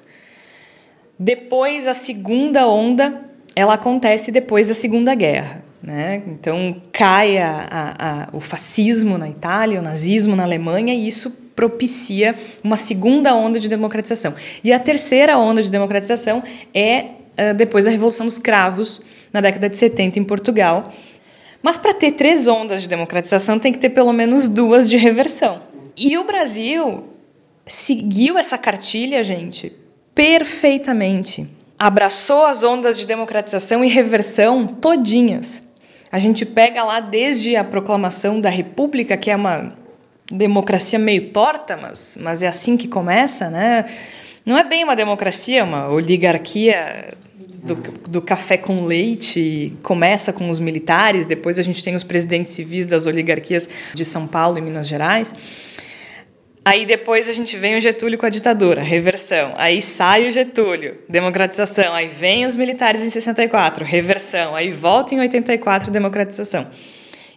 Depois, a segunda onda, ela acontece depois da Segunda Guerra. Né? Então, cai a, a, a, o fascismo na Itália, o nazismo na Alemanha, e isso propicia uma segunda onda de democratização. E a terceira onda de democratização é uh, depois da Revolução dos Cravos, na década de 70, em Portugal. Mas para ter três ondas de democratização, tem que ter pelo menos duas de reversão. E o Brasil seguiu essa cartilha, gente, perfeitamente. Abraçou as ondas de democratização e reversão todinhas. A gente pega lá desde a proclamação da República, que é uma democracia meio torta, mas, mas é assim que começa, né? Não é bem uma democracia, é uma oligarquia do, do café com leite, começa com os militares, depois a gente tem os presidentes civis das oligarquias de São Paulo e Minas Gerais. Aí depois a gente vem o Getúlio com a ditadura, reversão. Aí sai o Getúlio, democratização. Aí vem os militares em 64, reversão. Aí volta em 84, democratização.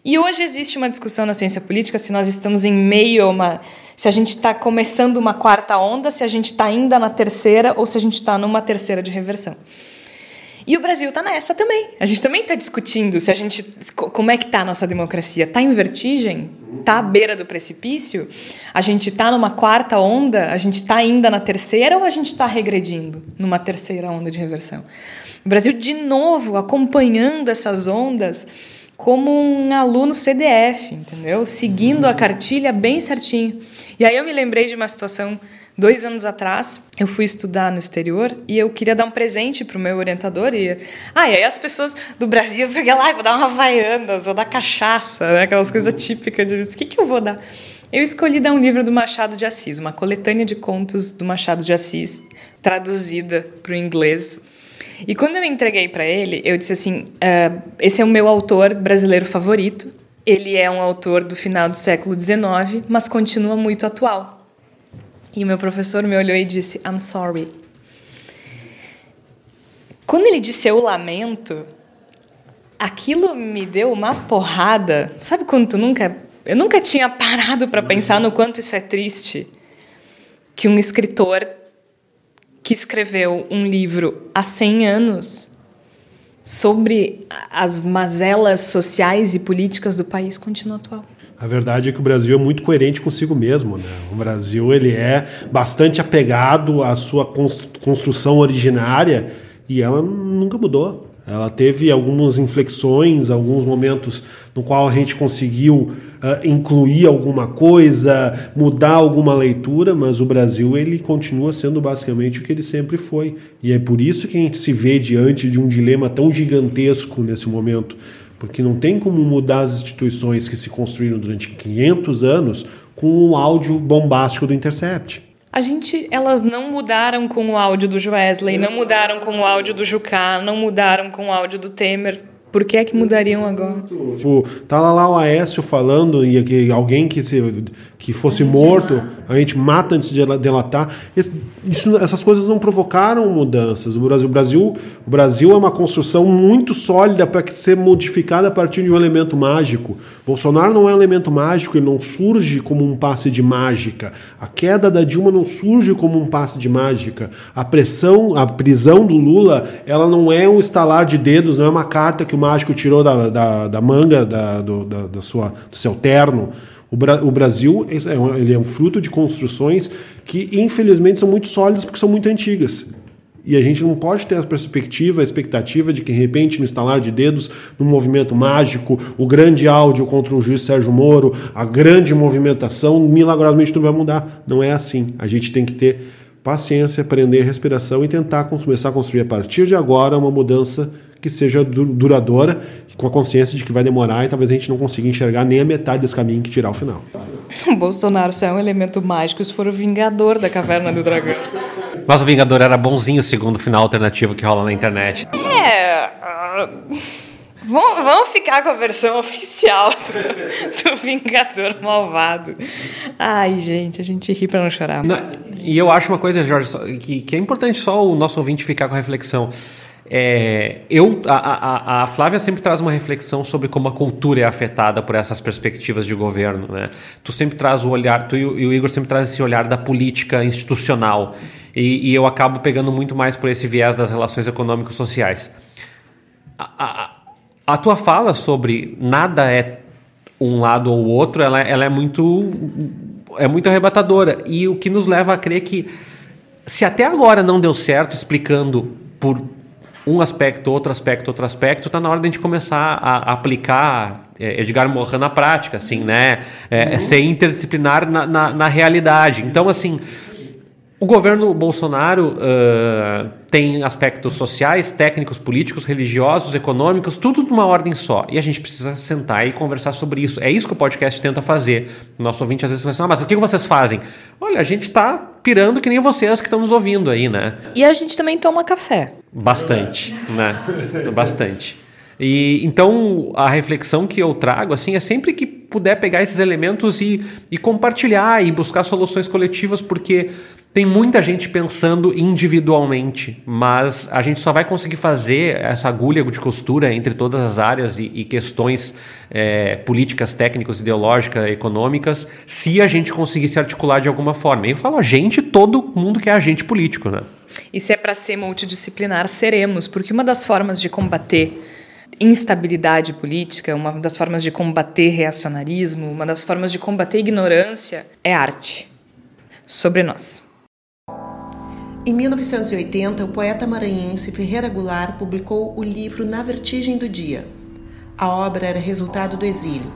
E hoje existe uma discussão na ciência política se nós estamos em meio a uma. Se a gente está começando uma quarta onda, se a gente está ainda na terceira ou se a gente está numa terceira de reversão. E o Brasil está nessa também. A gente também está discutindo se a gente como é que está a nossa democracia. Está em vertigem? Está à beira do precipício? A gente está numa quarta onda? A gente está ainda na terceira ou a gente está regredindo numa terceira onda de reversão? O Brasil, de novo, acompanhando essas ondas como um aluno CDF, entendeu? Seguindo a cartilha bem certinho. E aí eu me lembrei de uma situação Dois anos atrás, eu fui estudar no exterior e eu queria dar um presente para o meu orientador. E, ah, e aí as pessoas do Brasil <laughs> pegam lá, vou dar uma Havaianas, vou dar cachaça, né? aquelas coisas típicas de. O que, que eu vou dar? Eu escolhi dar um livro do Machado de Assis, uma coletânea de contos do Machado de Assis, traduzida para o inglês. E quando eu entreguei para ele, eu disse assim: uh, esse é o meu autor brasileiro favorito. Ele é um autor do final do século XIX, mas continua muito atual. E o meu professor me olhou e disse: I'm sorry. Quando ele disse eu lamento, aquilo me deu uma porrada. Sabe quando tu nunca. Eu nunca tinha parado para pensar no quanto isso é triste. Que um escritor que escreveu um livro há 100 anos sobre as mazelas sociais e políticas do país continua atual. A verdade é que o Brasil é muito coerente consigo mesmo. Né? O Brasil ele é bastante apegado à sua construção originária e ela nunca mudou. Ela teve algumas inflexões, alguns momentos no qual a gente conseguiu uh, incluir alguma coisa, mudar alguma leitura, mas o Brasil ele continua sendo basicamente o que ele sempre foi. E é por isso que a gente se vê diante de um dilema tão gigantesco nesse momento porque não tem como mudar as instituições que se construíram durante 500 anos com o áudio bombástico do Intercept. A gente, elas não mudaram com o áudio do Wesley, não mudaram com o áudio do Jucá, não mudaram com o áudio do Temer. Por que é que mudariam agora? Tipo, tá lá, lá o Aécio falando e que alguém que, se, que fosse morto, mata. a gente mata antes de delatar. Isso, essas coisas não provocaram mudanças. O Brasil, o Brasil, o Brasil é uma construção muito sólida para ser modificada a partir de um elemento mágico. Bolsonaro não é um elemento mágico, ele não surge como um passe de mágica. A queda da Dilma não surge como um passe de mágica. A pressão, a prisão do Lula, ela não é um estalar de dedos, não é uma carta que o mágico tirou da, da, da manga da, do, da, da, sua, do seu terno. O, Bra o Brasil é um, ele é um fruto de construções que, infelizmente, são muito sólidas porque são muito antigas. E a gente não pode ter a perspectiva, a expectativa de que, de repente, no estalar de dedos, no movimento mágico, o grande áudio contra o juiz Sérgio Moro, a grande movimentação, milagrosamente tudo vai mudar. Não é assim. A gente tem que ter paciência, aprender respiração e tentar começar a construir a partir de agora uma mudança que seja duradoura, com a consciência de que vai demorar e talvez a gente não consiga enxergar nem a metade desse caminho que tirar o final. O <laughs> Bolsonaro só é um elemento mágico se for o Vingador da Caverna do Dragão. Mas o Vingador era bonzinho, segundo o final alternativo que rola na internet. É. Uh, vamos ficar com a versão oficial do, do, Vingador Malvado. Ai, gente, a gente ri pra não chorar. Não, e eu acho uma coisa, Jorge, que, que é importante só o nosso ouvinte ficar com a reflexão. É, eu, a, a, a, Flávia sempre traz uma reflexão sobre como a cultura é afetada por essas perspectivas de governo. Né? Tu sempre traz o olhar, tu e o, Igor sempre traz esse olhar da política institucional. E, e, eu acabo pegando muito mais por esse viés das relações econômicos sociais. A, a, a tua fala sobre nada é um lado ou outro, ela, ela é muito é muito arrebatadora. E o que nos leva a crer que se até agora não deu certo explicando por um aspecto, outro aspecto, outro aspecto, está na hora de a gente começar a, aplicar é, Edgar Morin na prática, assim, né? É, uhum. Ser interdisciplinar na, na, na realidade. Então, assim, o governo Bolsonaro uh, tem aspectos sociais, técnicos, políticos, religiosos, econômicos, tudo numa ordem só. E a gente precisa sentar e conversar sobre isso. É isso que o podcast tenta fazer. O nosso ouvinte às vezes fala assim, ah, mas o que vocês fazem? Olha, a gente está pirando que nem vocês que estão nos ouvindo aí, né? E a gente também toma café. Bastante, né? Bastante. E então a reflexão que eu trago assim é sempre que puder pegar esses elementos e, e compartilhar e buscar soluções coletivas, porque tem muita gente pensando individualmente, mas a gente só vai conseguir fazer essa agulha de costura entre todas as áreas e, e questões é, políticas, técnicas, ideológicas, econômicas, se a gente conseguir se articular de alguma forma. E eu falo a gente, todo mundo que é agente político, né? E se é para ser multidisciplinar, seremos, porque uma das formas de combater instabilidade política, uma das formas de combater reacionarismo, uma das formas de combater ignorância é arte. Sobre nós. Em 1980, o poeta maranhense Ferreira Goulart publicou o livro Na Vertigem do Dia. A obra era resultado do exílio.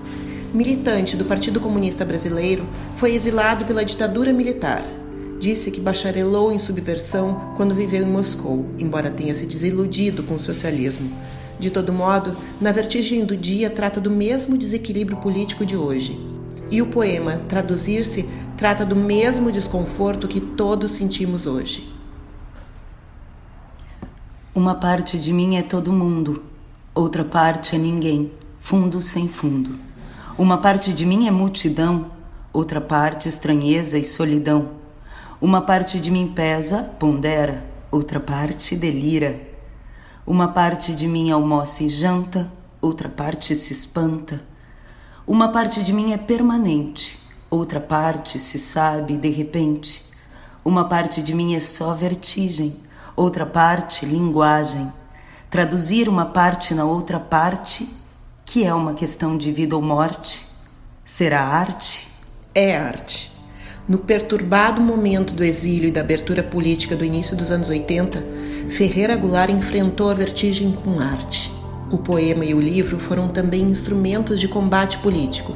Militante do Partido Comunista Brasileiro, foi exilado pela ditadura militar. Disse que bacharelou em subversão quando viveu em Moscou, embora tenha se desiludido com o socialismo. De todo modo, Na Vertigem do Dia trata do mesmo desequilíbrio político de hoje. E o poema Traduzir-se trata do mesmo desconforto que todos sentimos hoje. Uma parte de mim é todo mundo, outra parte é ninguém, fundo sem fundo. Uma parte de mim é multidão, outra parte estranheza e solidão. Uma parte de mim pesa, pondera, outra parte delira. Uma parte de mim almoça e janta, outra parte se espanta. Uma parte de mim é permanente, outra parte se sabe de repente. Uma parte de mim é só vertigem, outra parte, linguagem. Traduzir uma parte na outra parte, que é uma questão de vida ou morte, será arte? É arte. No perturbado momento do exílio e da abertura política do início dos anos 80, Ferreira Goulart enfrentou a vertigem com arte. O poema e o livro foram também instrumentos de combate político.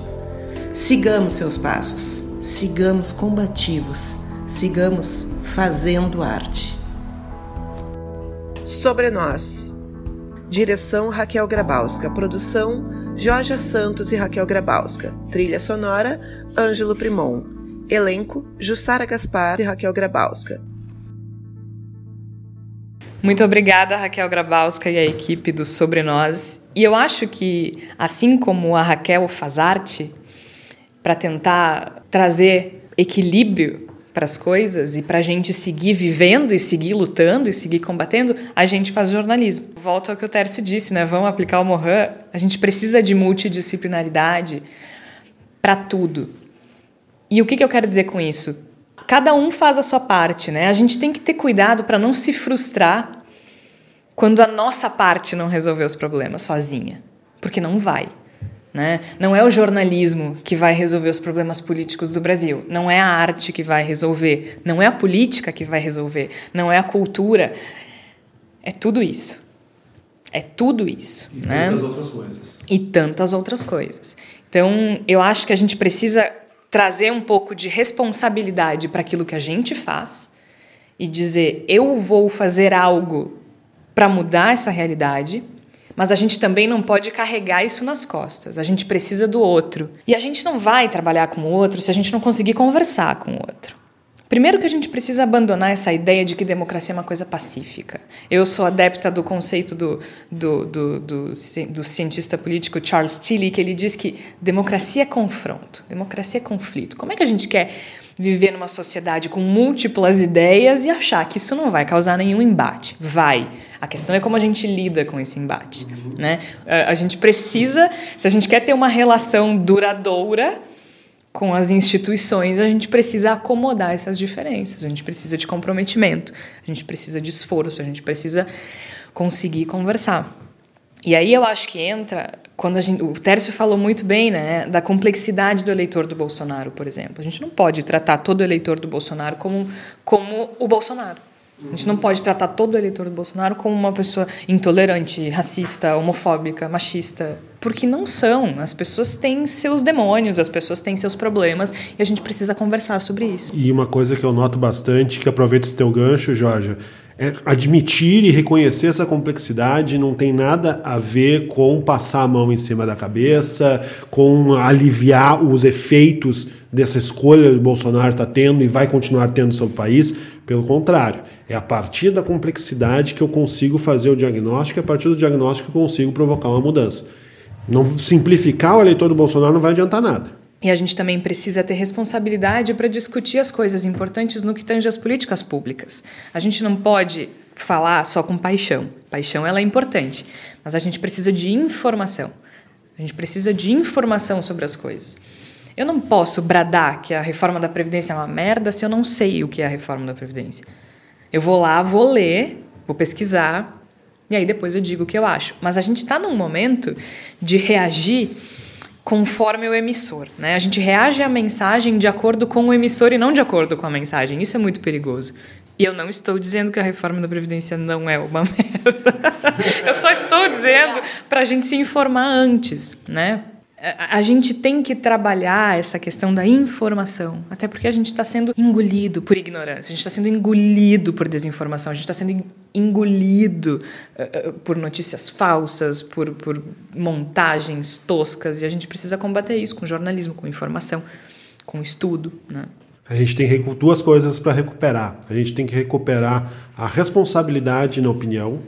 Sigamos seus passos, sigamos combativos, sigamos fazendo arte. Sobre Nós. Direção Raquel Grabowska. Produção Jorge Santos e Raquel Grabowska. Trilha sonora Ângelo Primon. Elenco Jussara Gaspar e Raquel Grabowska. Muito obrigada, Raquel Grabowska e a equipe do Sobre Nós. E eu acho que, assim como a Raquel faz arte, para tentar trazer equilíbrio para as coisas e para a gente seguir vivendo e seguir lutando e seguir combatendo, a gente faz jornalismo. Volto ao que o Tércio disse, né? Vamos aplicar o Mohan. A gente precisa de multidisciplinaridade para tudo. E o que, que eu quero dizer com isso? Cada um faz a sua parte, né? A gente tem que ter cuidado para não se frustrar quando a nossa parte não resolver os problemas sozinha, porque não vai. Né? Não é o jornalismo que vai resolver os problemas políticos do Brasil, não é a arte que vai resolver, não é a política que vai resolver, não é a cultura. É tudo isso. É tudo isso. E né? tantas outras coisas. E tantas outras coisas. Então, eu acho que a gente precisa trazer um pouco de responsabilidade para aquilo que a gente faz e dizer: eu vou fazer algo para mudar essa realidade mas a gente também não pode carregar isso nas costas. A gente precisa do outro. E a gente não vai trabalhar com o outro se a gente não conseguir conversar com o outro. Primeiro que a gente precisa abandonar essa ideia de que democracia é uma coisa pacífica. Eu sou adepta do conceito do, do, do, do, do cientista político Charles Tilly, que ele diz que democracia é confronto, democracia é conflito. Como é que a gente quer viver numa sociedade com múltiplas ideias e achar que isso não vai causar nenhum embate. Vai. A questão é como a gente lida com esse embate. Né? A gente precisa, se a gente quer ter uma relação duradoura com as instituições, a gente precisa acomodar essas diferenças, a gente precisa de comprometimento, a gente precisa de esforço, a gente precisa conseguir conversar. E aí eu acho que entra quando a gente, o Tércio falou muito bem, né, da complexidade do eleitor do Bolsonaro, por exemplo. A gente não pode tratar todo eleitor do Bolsonaro como como o Bolsonaro. A gente não pode tratar todo eleitor do Bolsonaro como uma pessoa intolerante, racista, homofóbica, machista, porque não são. As pessoas têm seus demônios, as pessoas têm seus problemas e a gente precisa conversar sobre isso. E uma coisa que eu noto bastante, que aproveita esse teu gancho, Jorge, é admitir e reconhecer essa complexidade não tem nada a ver com passar a mão em cima da cabeça, com aliviar os efeitos dessa escolha que o Bolsonaro está tendo e vai continuar tendo sobre o país. Pelo contrário, é a partir da complexidade que eu consigo fazer o diagnóstico e a partir do diagnóstico que eu consigo provocar uma mudança. Não simplificar o eleitor do Bolsonaro não vai adiantar nada. E a gente também precisa ter responsabilidade para discutir as coisas importantes no que tange às políticas públicas. A gente não pode falar só com paixão. Paixão ela é importante, mas a gente precisa de informação. A gente precisa de informação sobre as coisas. Eu não posso bradar que a reforma da Previdência é uma merda se eu não sei o que é a reforma da Previdência. Eu vou lá, vou ler, vou pesquisar, e aí depois eu digo o que eu acho. Mas a gente está num momento de reagir conforme o emissor. Né? A gente reage à mensagem de acordo com o emissor e não de acordo com a mensagem. Isso é muito perigoso. E eu não estou dizendo que a reforma da Previdência não é uma <laughs> merda. eu só estou dizendo para a gente se informar antes, né? A gente tem que trabalhar essa questão da informação, até porque a gente está sendo engolido por ignorância, a gente está sendo engolido por desinformação, a gente está sendo engolido uh, por notícias falsas, por, por montagens toscas, e a gente precisa combater isso com jornalismo, com informação, com estudo. Né? A gente tem duas coisas para recuperar. A gente tem que recuperar a responsabilidade na opinião,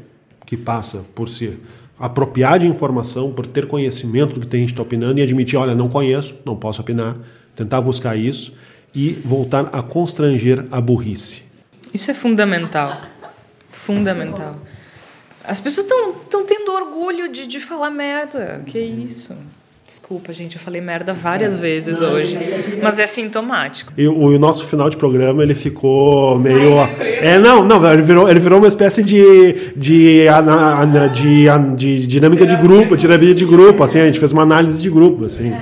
que passa por ser apropriar de informação, por ter conhecimento do que a gente está opinando e admitir, olha, não conheço, não posso opinar, tentar buscar isso e voltar a constranger a burrice. Isso é fundamental. Fundamental. As pessoas estão tendo orgulho de, de falar merda. Que isso? Desculpa, gente, eu falei merda várias vezes hoje, mas é sintomático. E o, o nosso final de programa ele ficou meio, é não, não, ele virou, ele virou uma espécie de de, de, de, de dinâmica de grupo, dinâmica de grupo, assim, a gente fez uma análise de grupo, assim.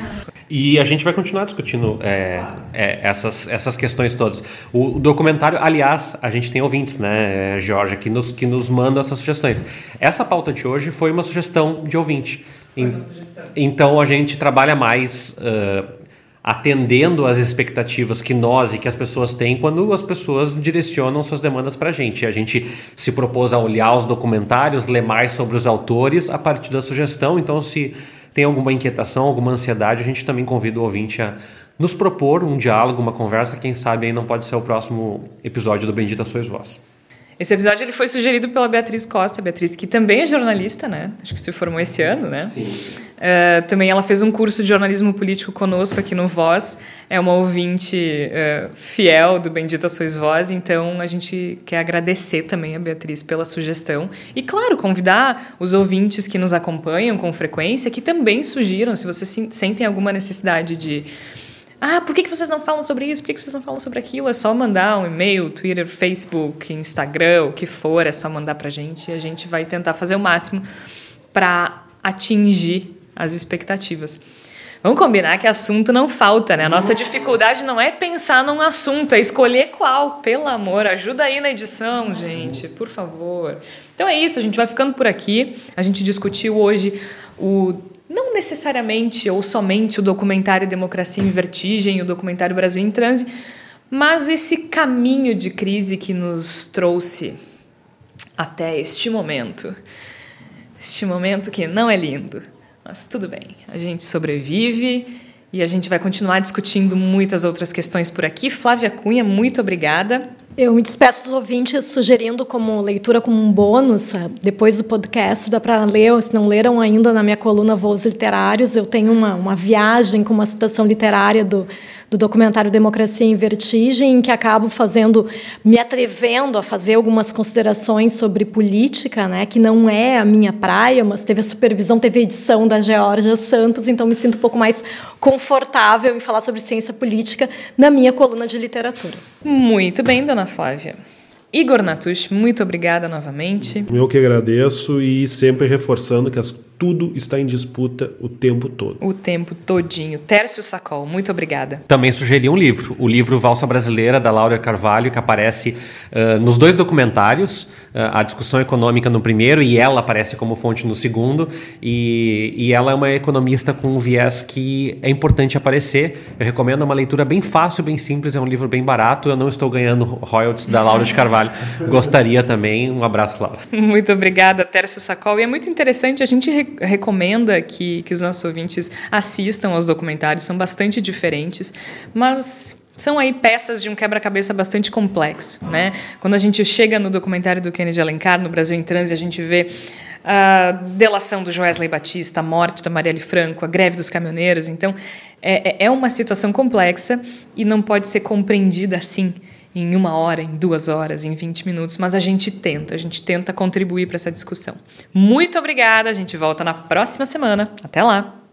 E a gente vai continuar discutindo é, é, essas, essas questões todas. O, o, documentário, aliás, a gente tem ouvintes, né, Jorge, que nos, que nos mandam essas sugestões. Essa pauta de hoje foi uma sugestão de ouvinte. Então a gente trabalha mais uh, atendendo às expectativas que nós e que as pessoas têm quando as pessoas direcionam suas demandas para a gente. A gente se propôs a olhar os documentários, ler mais sobre os autores a partir da sugestão. Então, se tem alguma inquietação, alguma ansiedade, a gente também convida o ouvinte a nos propor um diálogo, uma conversa. Quem sabe aí não pode ser o próximo episódio do Bendita Sois Vós. Esse episódio ele foi sugerido pela Beatriz Costa, Beatriz que também é jornalista, né? Acho que se formou esse ano, né? Sim. Uh, também ela fez um curso de jornalismo político conosco aqui no Voz. É uma ouvinte uh, fiel do Bendita Sois Voz, então a gente quer agradecer também a Beatriz pela sugestão. E, claro, convidar os ouvintes que nos acompanham com frequência, que também sugiram, se vocês sentem alguma necessidade de ah, por que, que vocês não falam sobre isso? Por que, que vocês não falam sobre aquilo? É só mandar um e-mail, Twitter, Facebook, Instagram, o que for, é só mandar pra gente e a gente vai tentar fazer o máximo para atingir as expectativas. Vamos combinar que assunto não falta, né? A nossa dificuldade não é pensar num assunto, é escolher qual. Pelo amor, ajuda aí na edição, gente, por favor. Então é isso, a gente vai ficando por aqui. A gente discutiu hoje o não necessariamente ou somente o documentário Democracia em Vertigem, o documentário Brasil em Transe, mas esse caminho de crise que nos trouxe até este momento. Este momento que não é lindo, mas tudo bem, a gente sobrevive e a gente vai continuar discutindo muitas outras questões por aqui. Flávia Cunha, muito obrigada. Eu me despeço dos ouvintes sugerindo como leitura como um bônus, eh, depois do podcast, dá para ler, se não leram ainda na minha coluna Voos Literários, eu tenho uma, uma viagem com uma citação literária do, do documentário Democracia em Vertigem, em que acabo fazendo, me atrevendo a fazer algumas considerações sobre política, né, que não é a minha praia, mas teve a supervisão, teve a edição da Georgia Santos, então me sinto um pouco mais confortável em falar sobre ciência política na minha coluna de literatura. Muito bem, dona Flávia. Igor Natush, muito obrigada novamente. Eu que agradeço e sempre reforçando que as tudo está em disputa o tempo todo. O tempo todinho. Tércio Sacol, muito obrigada. Também sugeri um livro, o livro Valsa Brasileira, da Laura Carvalho, que aparece uh, nos dois documentários, uh, a discussão econômica no primeiro e ela aparece como fonte no segundo, e, e ela é uma economista com um viés que é importante aparecer. Eu recomendo uma leitura bem fácil, bem simples, é um livro bem barato, eu não estou ganhando royalties da Laura de Carvalho. Gostaria também. Um abraço, Laura. <laughs> Muito obrigada, Tércio Sacol. E é muito interessante a gente recomenda que, que os nossos ouvintes assistam aos documentários, são bastante diferentes, mas são aí peças de um quebra-cabeça bastante complexo, né? Quando a gente chega no documentário do Kennedy Alencar, no Brasil em Transe, a gente vê a delação do Joesley Batista, a morte da Marielle Franco, a greve dos caminhoneiros. Então, é, é, é uma situação complexa e não pode ser compreendida assim em uma hora, em duas horas, em 20 minutos, mas a gente tenta, a gente tenta contribuir para essa discussão. Muito obrigada, a gente volta na próxima semana. Até lá!